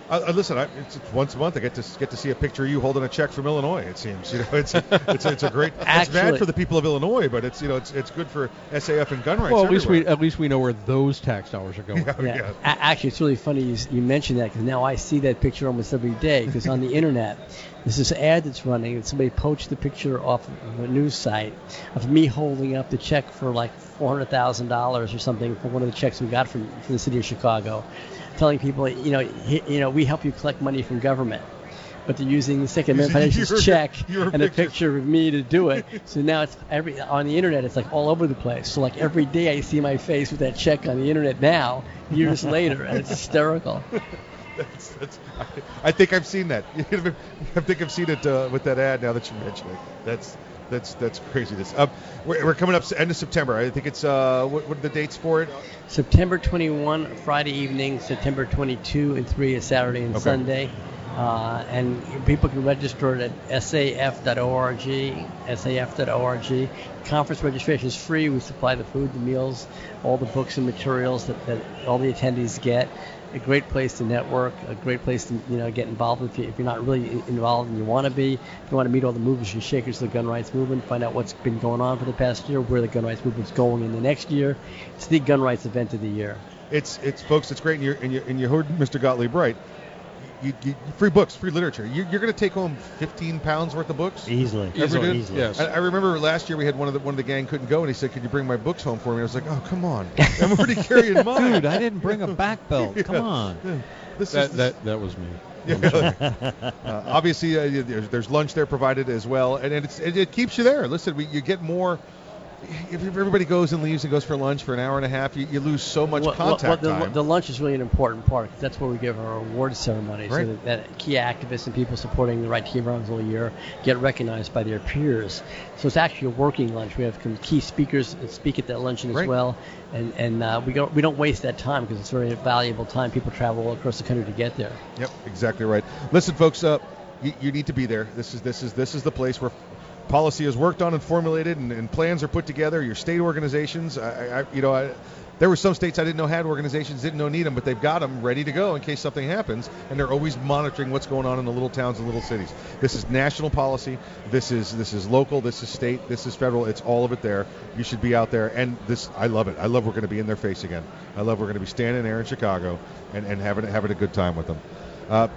Uh, uh, listen, I, it's, it's once a month I get to get to see a picture of you holding a check from Illinois. It seems, you know, it's it's, it's a great. Actually, it's bad for the people of Illinois, but it's you know it's it's good for SAF and gun rights. Well, at least we at least we know where those tax dollars are going. Yeah, Yeah. A- actually, it's really funny you, you mentioned that because now I see that picture almost every day because on the internet, there's this ad that's running and somebody poached the picture off of a news site of me holding up the check for like $400,000 or something for one of the checks we got from, from the city of Chicago, telling people, you know, he, you know, we help you collect money from government. but they're using the Second Amendment Foundation's check your and a picture of me to do it. So now it's every on the internet. It's like all over the place. So like every day I see my face with that check on the internet now, years later, and it's hysterical. That's, that's, I, I think I've seen that. I think I've seen it uh, with that ad now that you mention it. That's that's that's craziness. Um, we're, we're coming up end of September. I think it's uh, what, what are the dates for it? September 21, Friday evening. September 22 and 3 is Saturday and Okay. Sunday. Uh, and people can register at saf.org, saf.org. Conference registration is free. We supply the food, the meals, all the books and materials that, that all the attendees get. A great place to network, a great place to you know get involved if, you, if you're not really involved and you want to be. If you want to meet all the movers and shakers of the gun rights movement, find out what's been going on for the past year, where the gun rights movement's going in the next year. It's the gun rights event of the year. It's it's folks. It's great. And you and you and you heard Mr. Gottlieb right. You, you, free books, free literature. You, you're going to take home 15 pounds worth of books Easily. Ever Easily. Easily. Yes. I, I remember last year we had one of the one of the gang couldn't go, and he said, "Could you bring my books home for me?" I was like, "Oh, come on, I'm already carrying mine." Dude, I didn't bring a back belt. Come on. Yeah. This That, is that that was me. Yeah. uh, obviously, uh, there's, there's lunch there provided as well, and it's, it, it keeps you there. Listen, we, you get more. If everybody goes and leaves and goes for lunch for an hour and a half, you, you lose so much Well, contact well, the, time. the lunch is really an important part that's where we give our award ceremony. Right. So that, that key activists and people supporting the right to keep arms all year get recognized by their peers. So it's actually a working lunch. We have some key speakers that speak at that luncheon as well, and and uh, we don't we don't waste that time because it's very valuable time. People travel all across the country to get there. Yep, exactly right. Listen, folks, uh, you, you need to be there. This is this is this is the place where policy is worked on and formulated, and, and plans are put together. Your state organizations, I, I you know, I, there were some states I didn't know had organizations, didn't know need them, but they've got them ready to go in case something happens, and they're always monitoring what's going on in the little towns and little cities. This is national policy. This is this is local. This is state. This is federal. It's all of it there. You should be out there, and this I love it. I love we're going to be in their face again. I love we're going to be standing there in Chicago and, and having having a good time with them. Uh,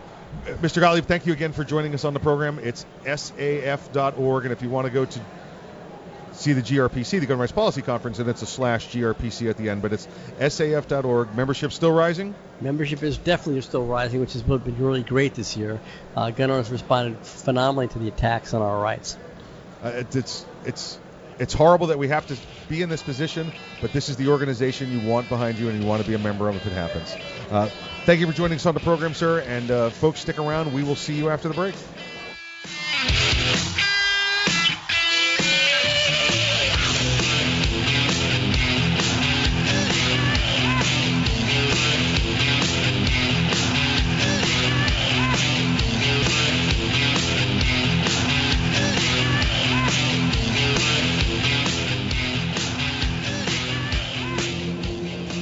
Mr. Gottlieb, thank you again for joining us on the program. It's saf.org, and if you want to go to see the GRPC, the Gun Rights Policy Conference, and it's a slash GRPC at the end, but it's saf.org. Membership still rising? Membership is definitely still rising, which has been really great this year. Uh, gun owners responded phenomenally to the attacks on our rights. Uh, it, it's it's it's horrible that we have to be in this position, but this is the organization you want behind you, and you want to be a member of if it happens. Uh, thank you for joining us on the program, sir, and uh, folks, stick around. We will see you after the break.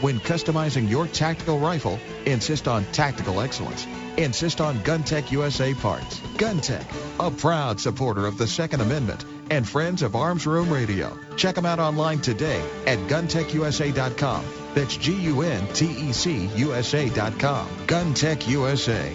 when customizing your tactical rifle, insist on tactical excellence. Insist on GunTec USA parts. GunTec, a proud supporter of the Second Amendment and friends of Arms Room Radio. Check them out online today at guntecusa.com. That's G-U-N-T-E-C USA.com. GunTec USA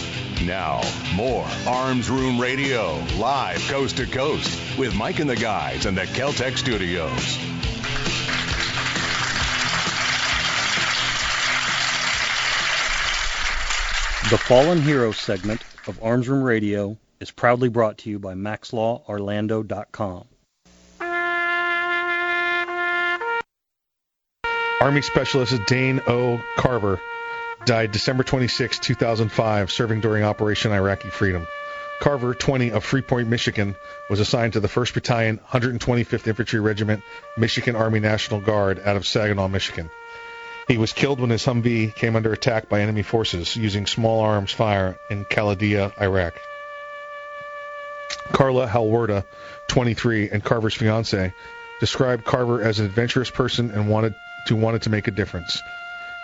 Now, more Arms Room Radio, live coast to coast, with Mike and the guys in the Keltec studios. The Fallen Hero segment of Arms Room Radio is proudly brought to you by MaxLawOrlando.com. Army Specialist Dane O. Carver died December 26, 2005, serving during Operation Iraqi Freedom. Carver, 20 of Freeport, Michigan, was assigned to the 1st Battalion, 125th Infantry Regiment, Michigan Army National Guard out of Saginaw, Michigan. He was killed when his Humvee came under attack by enemy forces using small arms fire in Khalidiyah, Iraq. Carla Halwerda, 23, and Carver's fiance, described Carver as an adventurous person and wanted to wanted to make a difference.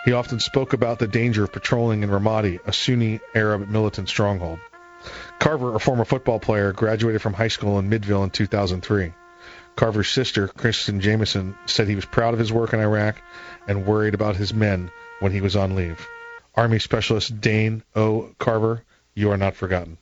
He often spoke about the danger of patrolling in Ramadi, a Sunni Arab militant stronghold. Carver, a former football player, graduated from high school in Middleville in 2003. Carver's sister, Kristen Jameson, said he was proud of his work in Iraq and worried about his men when he was on leave. Army Specialist Dane O. Carver, you are not forgotten.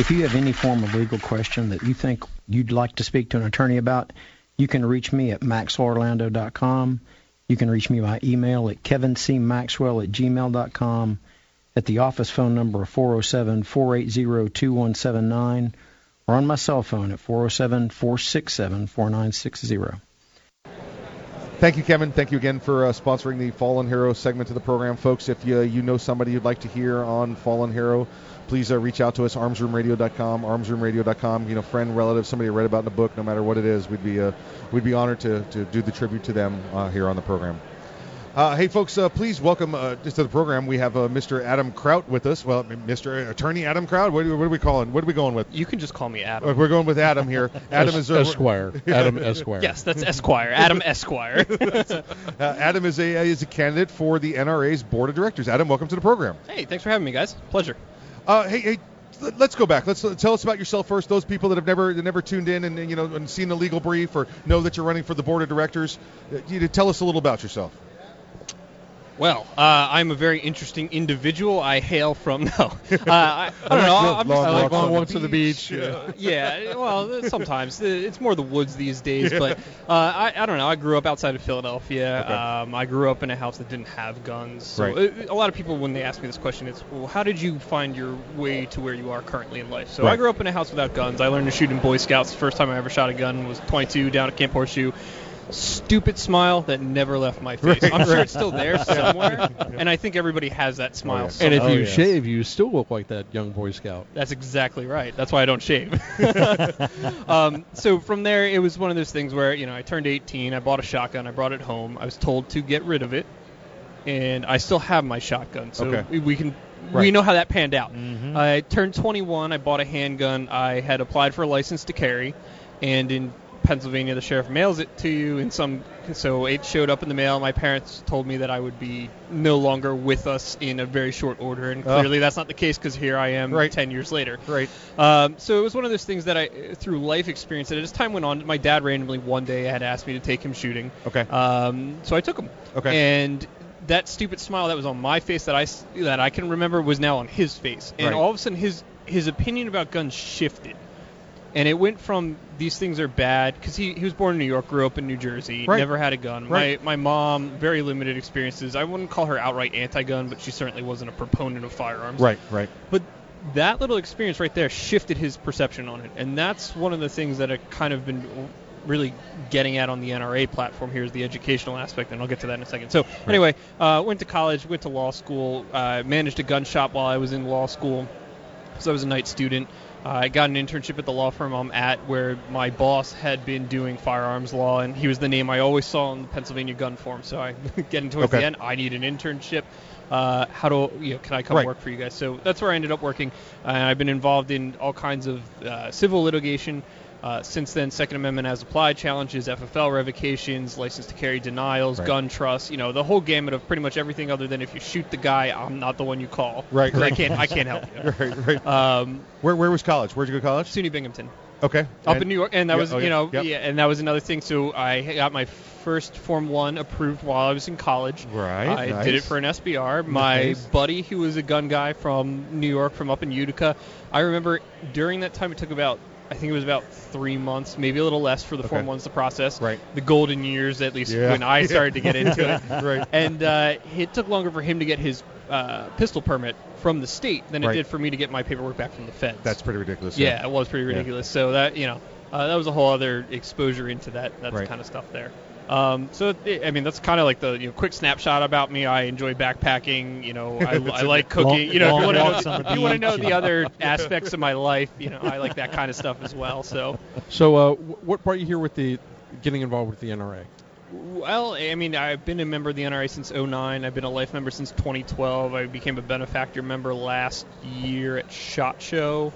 If you have any form of legal question that you think you'd like to speak to an attorney about, you can reach me at maxorlando.com. You can reach me by email at kevincmaxwell at gmail.com, at the office phone number of 407 480 2179, or on my cell phone at 407 467 4960. Thank you, Kevin. Thank you again for uh, sponsoring the Fallen Hero segment of the program, folks. If you you know somebody you'd like to hear on Fallen Hero, please uh, reach out to us. ArmsRoomRadio.com, ArmsRoomRadio.com. You know, friend, relative, somebody you read about in a book, no matter what it is, we'd be uh, we'd be honored to, to do the tribute to them uh, here on the program. Uh, hey, folks, uh, please welcome uh, just to the program. We have uh, Mr. Adam Kraut with us. Well, Mr. Attorney Adam Kraut. What, what, are we calling? What are we going with? You can just call me Adam. Uh, We're going with Adam here. Adam Es- is a, Esquire. Adam Esquire. Yes, that's Esquire. Adam Esquire. uh, Adam is a is a candidate for the NRA's board of directors. Adam, welcome to the program. hey, thanks for having me, guys. Pleasure. Uh, hey, hey, let- let's go back. Let's uh, tell us about yourself first. Those people that have never that never tuned in and, and, you know and seen the legal brief or know that you're running for the board of directors. Uh, you to tell us a little about yourself. Well, uh, I'm a very interesting individual. I hail from no, uh, I, I don't know. I'm just, I like long walks to the beach. Uh, yeah, well, sometimes Uh, it's more the woods these days. But uh, I, I don't know. I grew up outside of Philadelphia. Okay. Um, I grew up in a house that didn't have guns. So Right. uh, a lot of people, when they ask me this question, it's, well, how did you find your way to where you are currently in life? So I grew up in a house without guns. I learned to shoot in Boy Scouts. The first time I ever shot a gun was 22 down at Camp Horseshoe. Stupid smile that never left my face. Right, I'm sure it's still there somewhere, and I think everybody has that smile. And somewhere. if you shave, you still look like that young Boy Scout. That's exactly right. That's why I don't shave. um, so from there, it was one of those things where you know I turned 18, I bought a shotgun, I brought it home, I was told to get rid of it. and I still have my shotgun. So Okay. we- we can we know how that panned out. Mhm. I turned 21. I bought a handgun. I had applied for a license to carry, and in Pennsylvania, the sheriff mails it to you in some. So it showed up in the mail. My parents told me that I would be no longer with us in a very short order, and Oh. clearly that's not the case because here I am Right. 10 years later. Right. Um, so it was one of those things that I, through life experience, that as time went on, my dad randomly one day had asked me to take him shooting. Okay. Um, so I took him. Okay. And that stupid smile that was on my face that I that I can remember was now on his face, and Right. all of a sudden his his opinion about guns shifted. And it went from these things are bad because he, he was born in New York, grew up in New Jersey, Right. never had a gun. Right. My my mom very limited experiences. I wouldn't call her outright anti-gun, but she certainly wasn't a proponent of firearms. Right, right. But that little experience right there shifted his perception on it, and that's one of the things that I've kind of been really getting at on the NRA platform here is the educational aspect, and I'll get to that in a second. So anyway, uh, went to college, went to law school, uh, managed a gun shop while I was in law school, so I was a night student. Uh, I got an internship at the law firm I'm at, where my boss had been doing firearms law, and he was the name I always saw in the Pennsylvania gun form. So I get into towards Okay. the end. I need an internship. Uh, how do you know? Can I come Right. work for you guys? So that's where I ended up working. Uh, I've been involved in all kinds of uh, civil litigation. Uh, since then, Second Amendment as applied challenges, FFL revocations, license to carry denials, Right. gun trusts, you know, the whole gamut of pretty much everything other than if you shoot the guy, I'm not the one you call. Right, right. I can't, I can't help you. right, right. Um, where where was college? Where'd you go to college? SUNY Binghamton. Okay. Up And- in New York, and that Yeah, was oh, you know yep. yeah, and that was another thing. So I got my first Form One approved while I was in college. Right, I did it for an SBR. My Nice. buddy, who was a gun guy from New York, from up in Utica, I remember during that time it took about I think it was about three months, maybe a little less for the Form Ones to process. Right. The golden years, at least Yeah. when I started to get into it. Right. And uh, it took longer for him to get his uh, pistol permit from the state than it Right. did for me to get my paperwork back from the feds. That's pretty ridiculous. Yeah, it was pretty Yeah. ridiculous. So that you know, uh, that was a whole other exposure into that that Right. kind of stuff there. Um, so it, I mean, that's kind of like the you know, quick snapshot about me. I enjoy backpacking. You know, I, I like cooking. Long- you know, if you long want to know, the if you want to know beach. the other aspects of my life, you know, I like that kind of stuff as well. So, So, uh, wh- what brought you here with the getting involved with the NRA? Well, I mean, I've been a member of the NRA since 09. I've been a life member since 2012. I became a benefactor member last year at SHOT Show.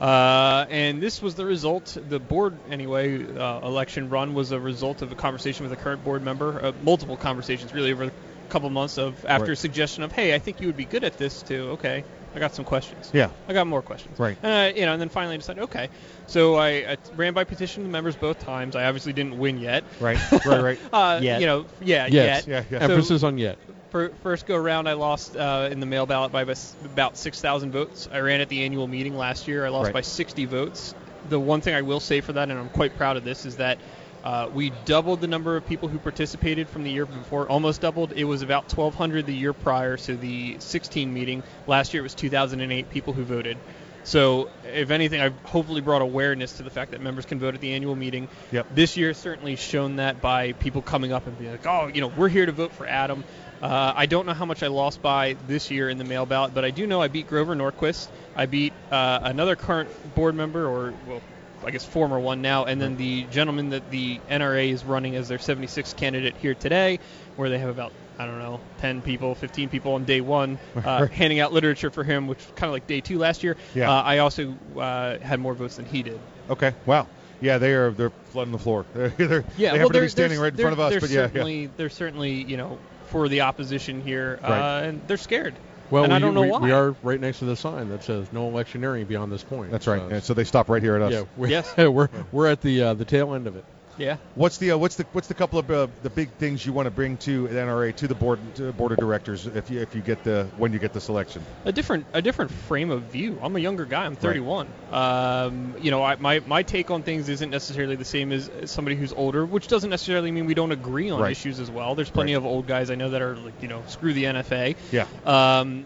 Uh, and this was the result, the board, anyway, uh, election run was a result of a conversation with a current board member, uh, multiple conversations really over a couple months of after Right. a suggestion of, hey, I think you would be good at this too. Okay, I got some questions. Yeah. I got more questions. Right. Uh, you know, and then finally I decided, okay. So I, I ran by petition to members both times. I obviously didn't win yet. Right, right, right. uh, Yet. You know, yeah, Yes. yet. Yeah, yeah. So- Emphasis on yet. Fir- first go round, I lost uh, in the mail ballot by about 6,000 votes. I ran at the annual meeting last year. I lost Right. by 60 votes. The one thing I will say for that, and I'm quite proud of this, is that uh, we doubled the number of people who participated from the year before. Almost doubled. It was about 1,200 the year prior, so the 16 meeting. Last year it was 2,008 people who voted. So, if anything, I've hopefully brought awareness to the fact that members can vote at the annual meeting. Yep. This year certainly shown that by people coming up and being like, oh, you know, we're here to vote for Adam. Uh, I don't know how much I lost by this year in the mail ballot, but I do know I beat Grover Norquist. I beat uh, another current board member, or well, I guess former one now, and then the gentleman that the NRA is running as their 76th candidate here today, where they have about I don't know 10 people, 15 people on day one, uh, handing out literature for him, which kind of like day two last year. Yeah. Uh, I also uh, had more votes than he did. Okay. Wow. Yeah, they are they're flooding the floor. They're, they're Yeah, they well, happen to be standing right in front of us, but yeah, yeah. they're certainly, you know, for the opposition here, Right. uh, and they're scared. Well, and we, I don't know we, why. we are right next to the sign that says no electioneering beyond this point. That's right. So, And so they stop right here at us. yeah, we're, Yes. we're we're at the uh, the tail end of it. Yeah. What's the uh, what's the what's the couple of uh, the big things you want to bring to the NRA to the board to the board of directors if you if you get the when you get the selection? a different a different frame of view. I'm a younger guy. I'm 31. Um, you know, I, my my take on things isn't necessarily the same as, somebody who's older, which doesn't necessarily mean we don't agree on Right. issues as well. There's plenty Right. of old guys I know that are like, you know, screw the NFA. Yeah. Um,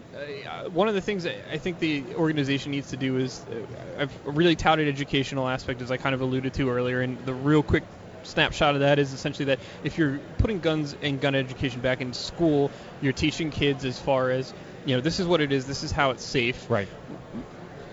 one of the things that I think the organization needs to do is uh, I've really touted educational aspect as I kind of alluded to earlier, and the real quick snapshot of that is essentially that if you're putting guns and gun education back in school, you're teaching kids as far as you know this is what it is, this is how it's safe. Right.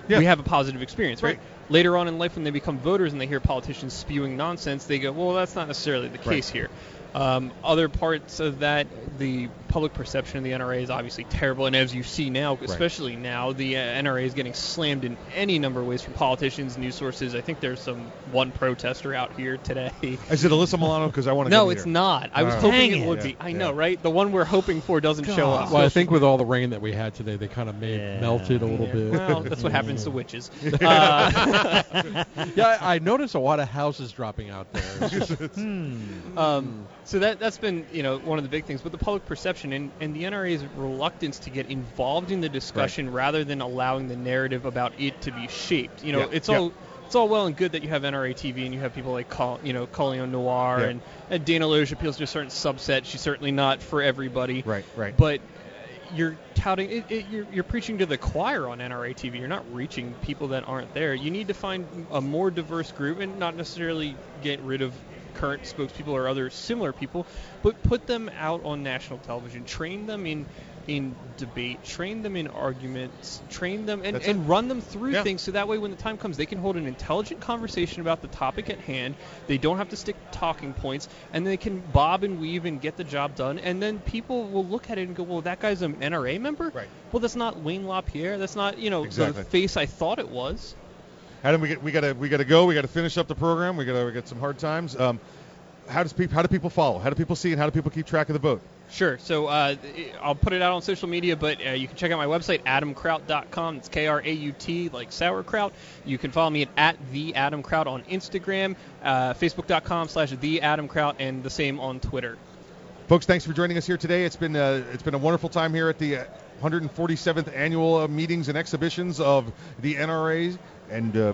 Yeah. We have a positive experience, right? Right. Later on in life, when they become voters and they hear politicians spewing nonsense, they go, "Well, that's not necessarily the case here." Um, other parts of that, the public perception of the NRA is obviously terrible, and as you see now, especially now, the uh, NRA is getting slammed in any number of ways from politicians, news sources. I think there's some one protester out here today. Is it Alyssa Milano? Because I want to. No, it's not. I was All hoping right. it would Yeah, be. I yeah. know, right? The one we're hoping for doesn't show up. Well, I think with all the rain that we had today, they kind of made melted a little Yeah. bit. Well, that's what happens to witches. Uh, yeah, I, I noticed a lot of houses dropping out there. Just- Hmm. Um, so that that's been you know one of the big things, but the public perception and, and the NRA's reluctance to get involved in the discussion rather than allowing the narrative about it to be shaped. You know, Yeah, it's yeah. all it's all well and good that you have NRA TV and you have people like Col, you know Colion Noir Yeah. and, and Dana Loesch appeals to a certain subset. She's certainly not for everybody. Right, right. But you're touting it, it, you're, you're preaching to the choir on NRA TV. You're not reaching people that aren't there. You need to find a more diverse group and not necessarily get rid of current spokespeople or other similar people, but put them out on national television. Train them in in debate, train them in arguments, train them and, That's and it. run them through Yeah. things so that way when the time comes they can hold an intelligent conversation about the topic at hand. They don't have to stick to talking points and they can bob and weave and get the job done and then people will look at it and go, Well that guy's an NRA member? Right. Well that's not Wayne LaPierre, that's not, you know, Exactly. the face I thought it was. Adam, we get, we gotta we gotta go. We gotta finish up the program. We gotta we got some hard times. Um, how does people how do people follow? How do people see and how do people keep track of the boat? Sure. So uh, I'll put it out on social media, but uh, you can check out my website, adamkraut.com. It's K R A U T, like sauerkraut. You can follow me at, at the Adam Kraut on Instagram, uh, facebook.com slash the Adam Kraut, and the same on Twitter. Folks, thanks for joining us here today. It's been uh, it's been a wonderful time here at the uh, 147th annual uh, meetings and exhibitions of the NRA. And uh,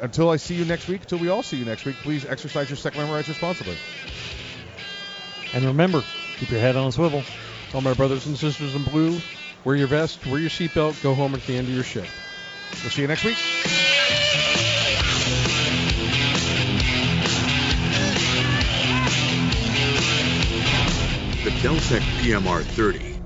until I see you next week, until we all see you next week, please exercise your Second Amendment rights responsibly. And remember, keep your head on a swivel. All my brothers and sisters in blue, wear your vest, wear your seatbelt, go home at the end of your shift. We'll see you next week. The Keltec PMR 30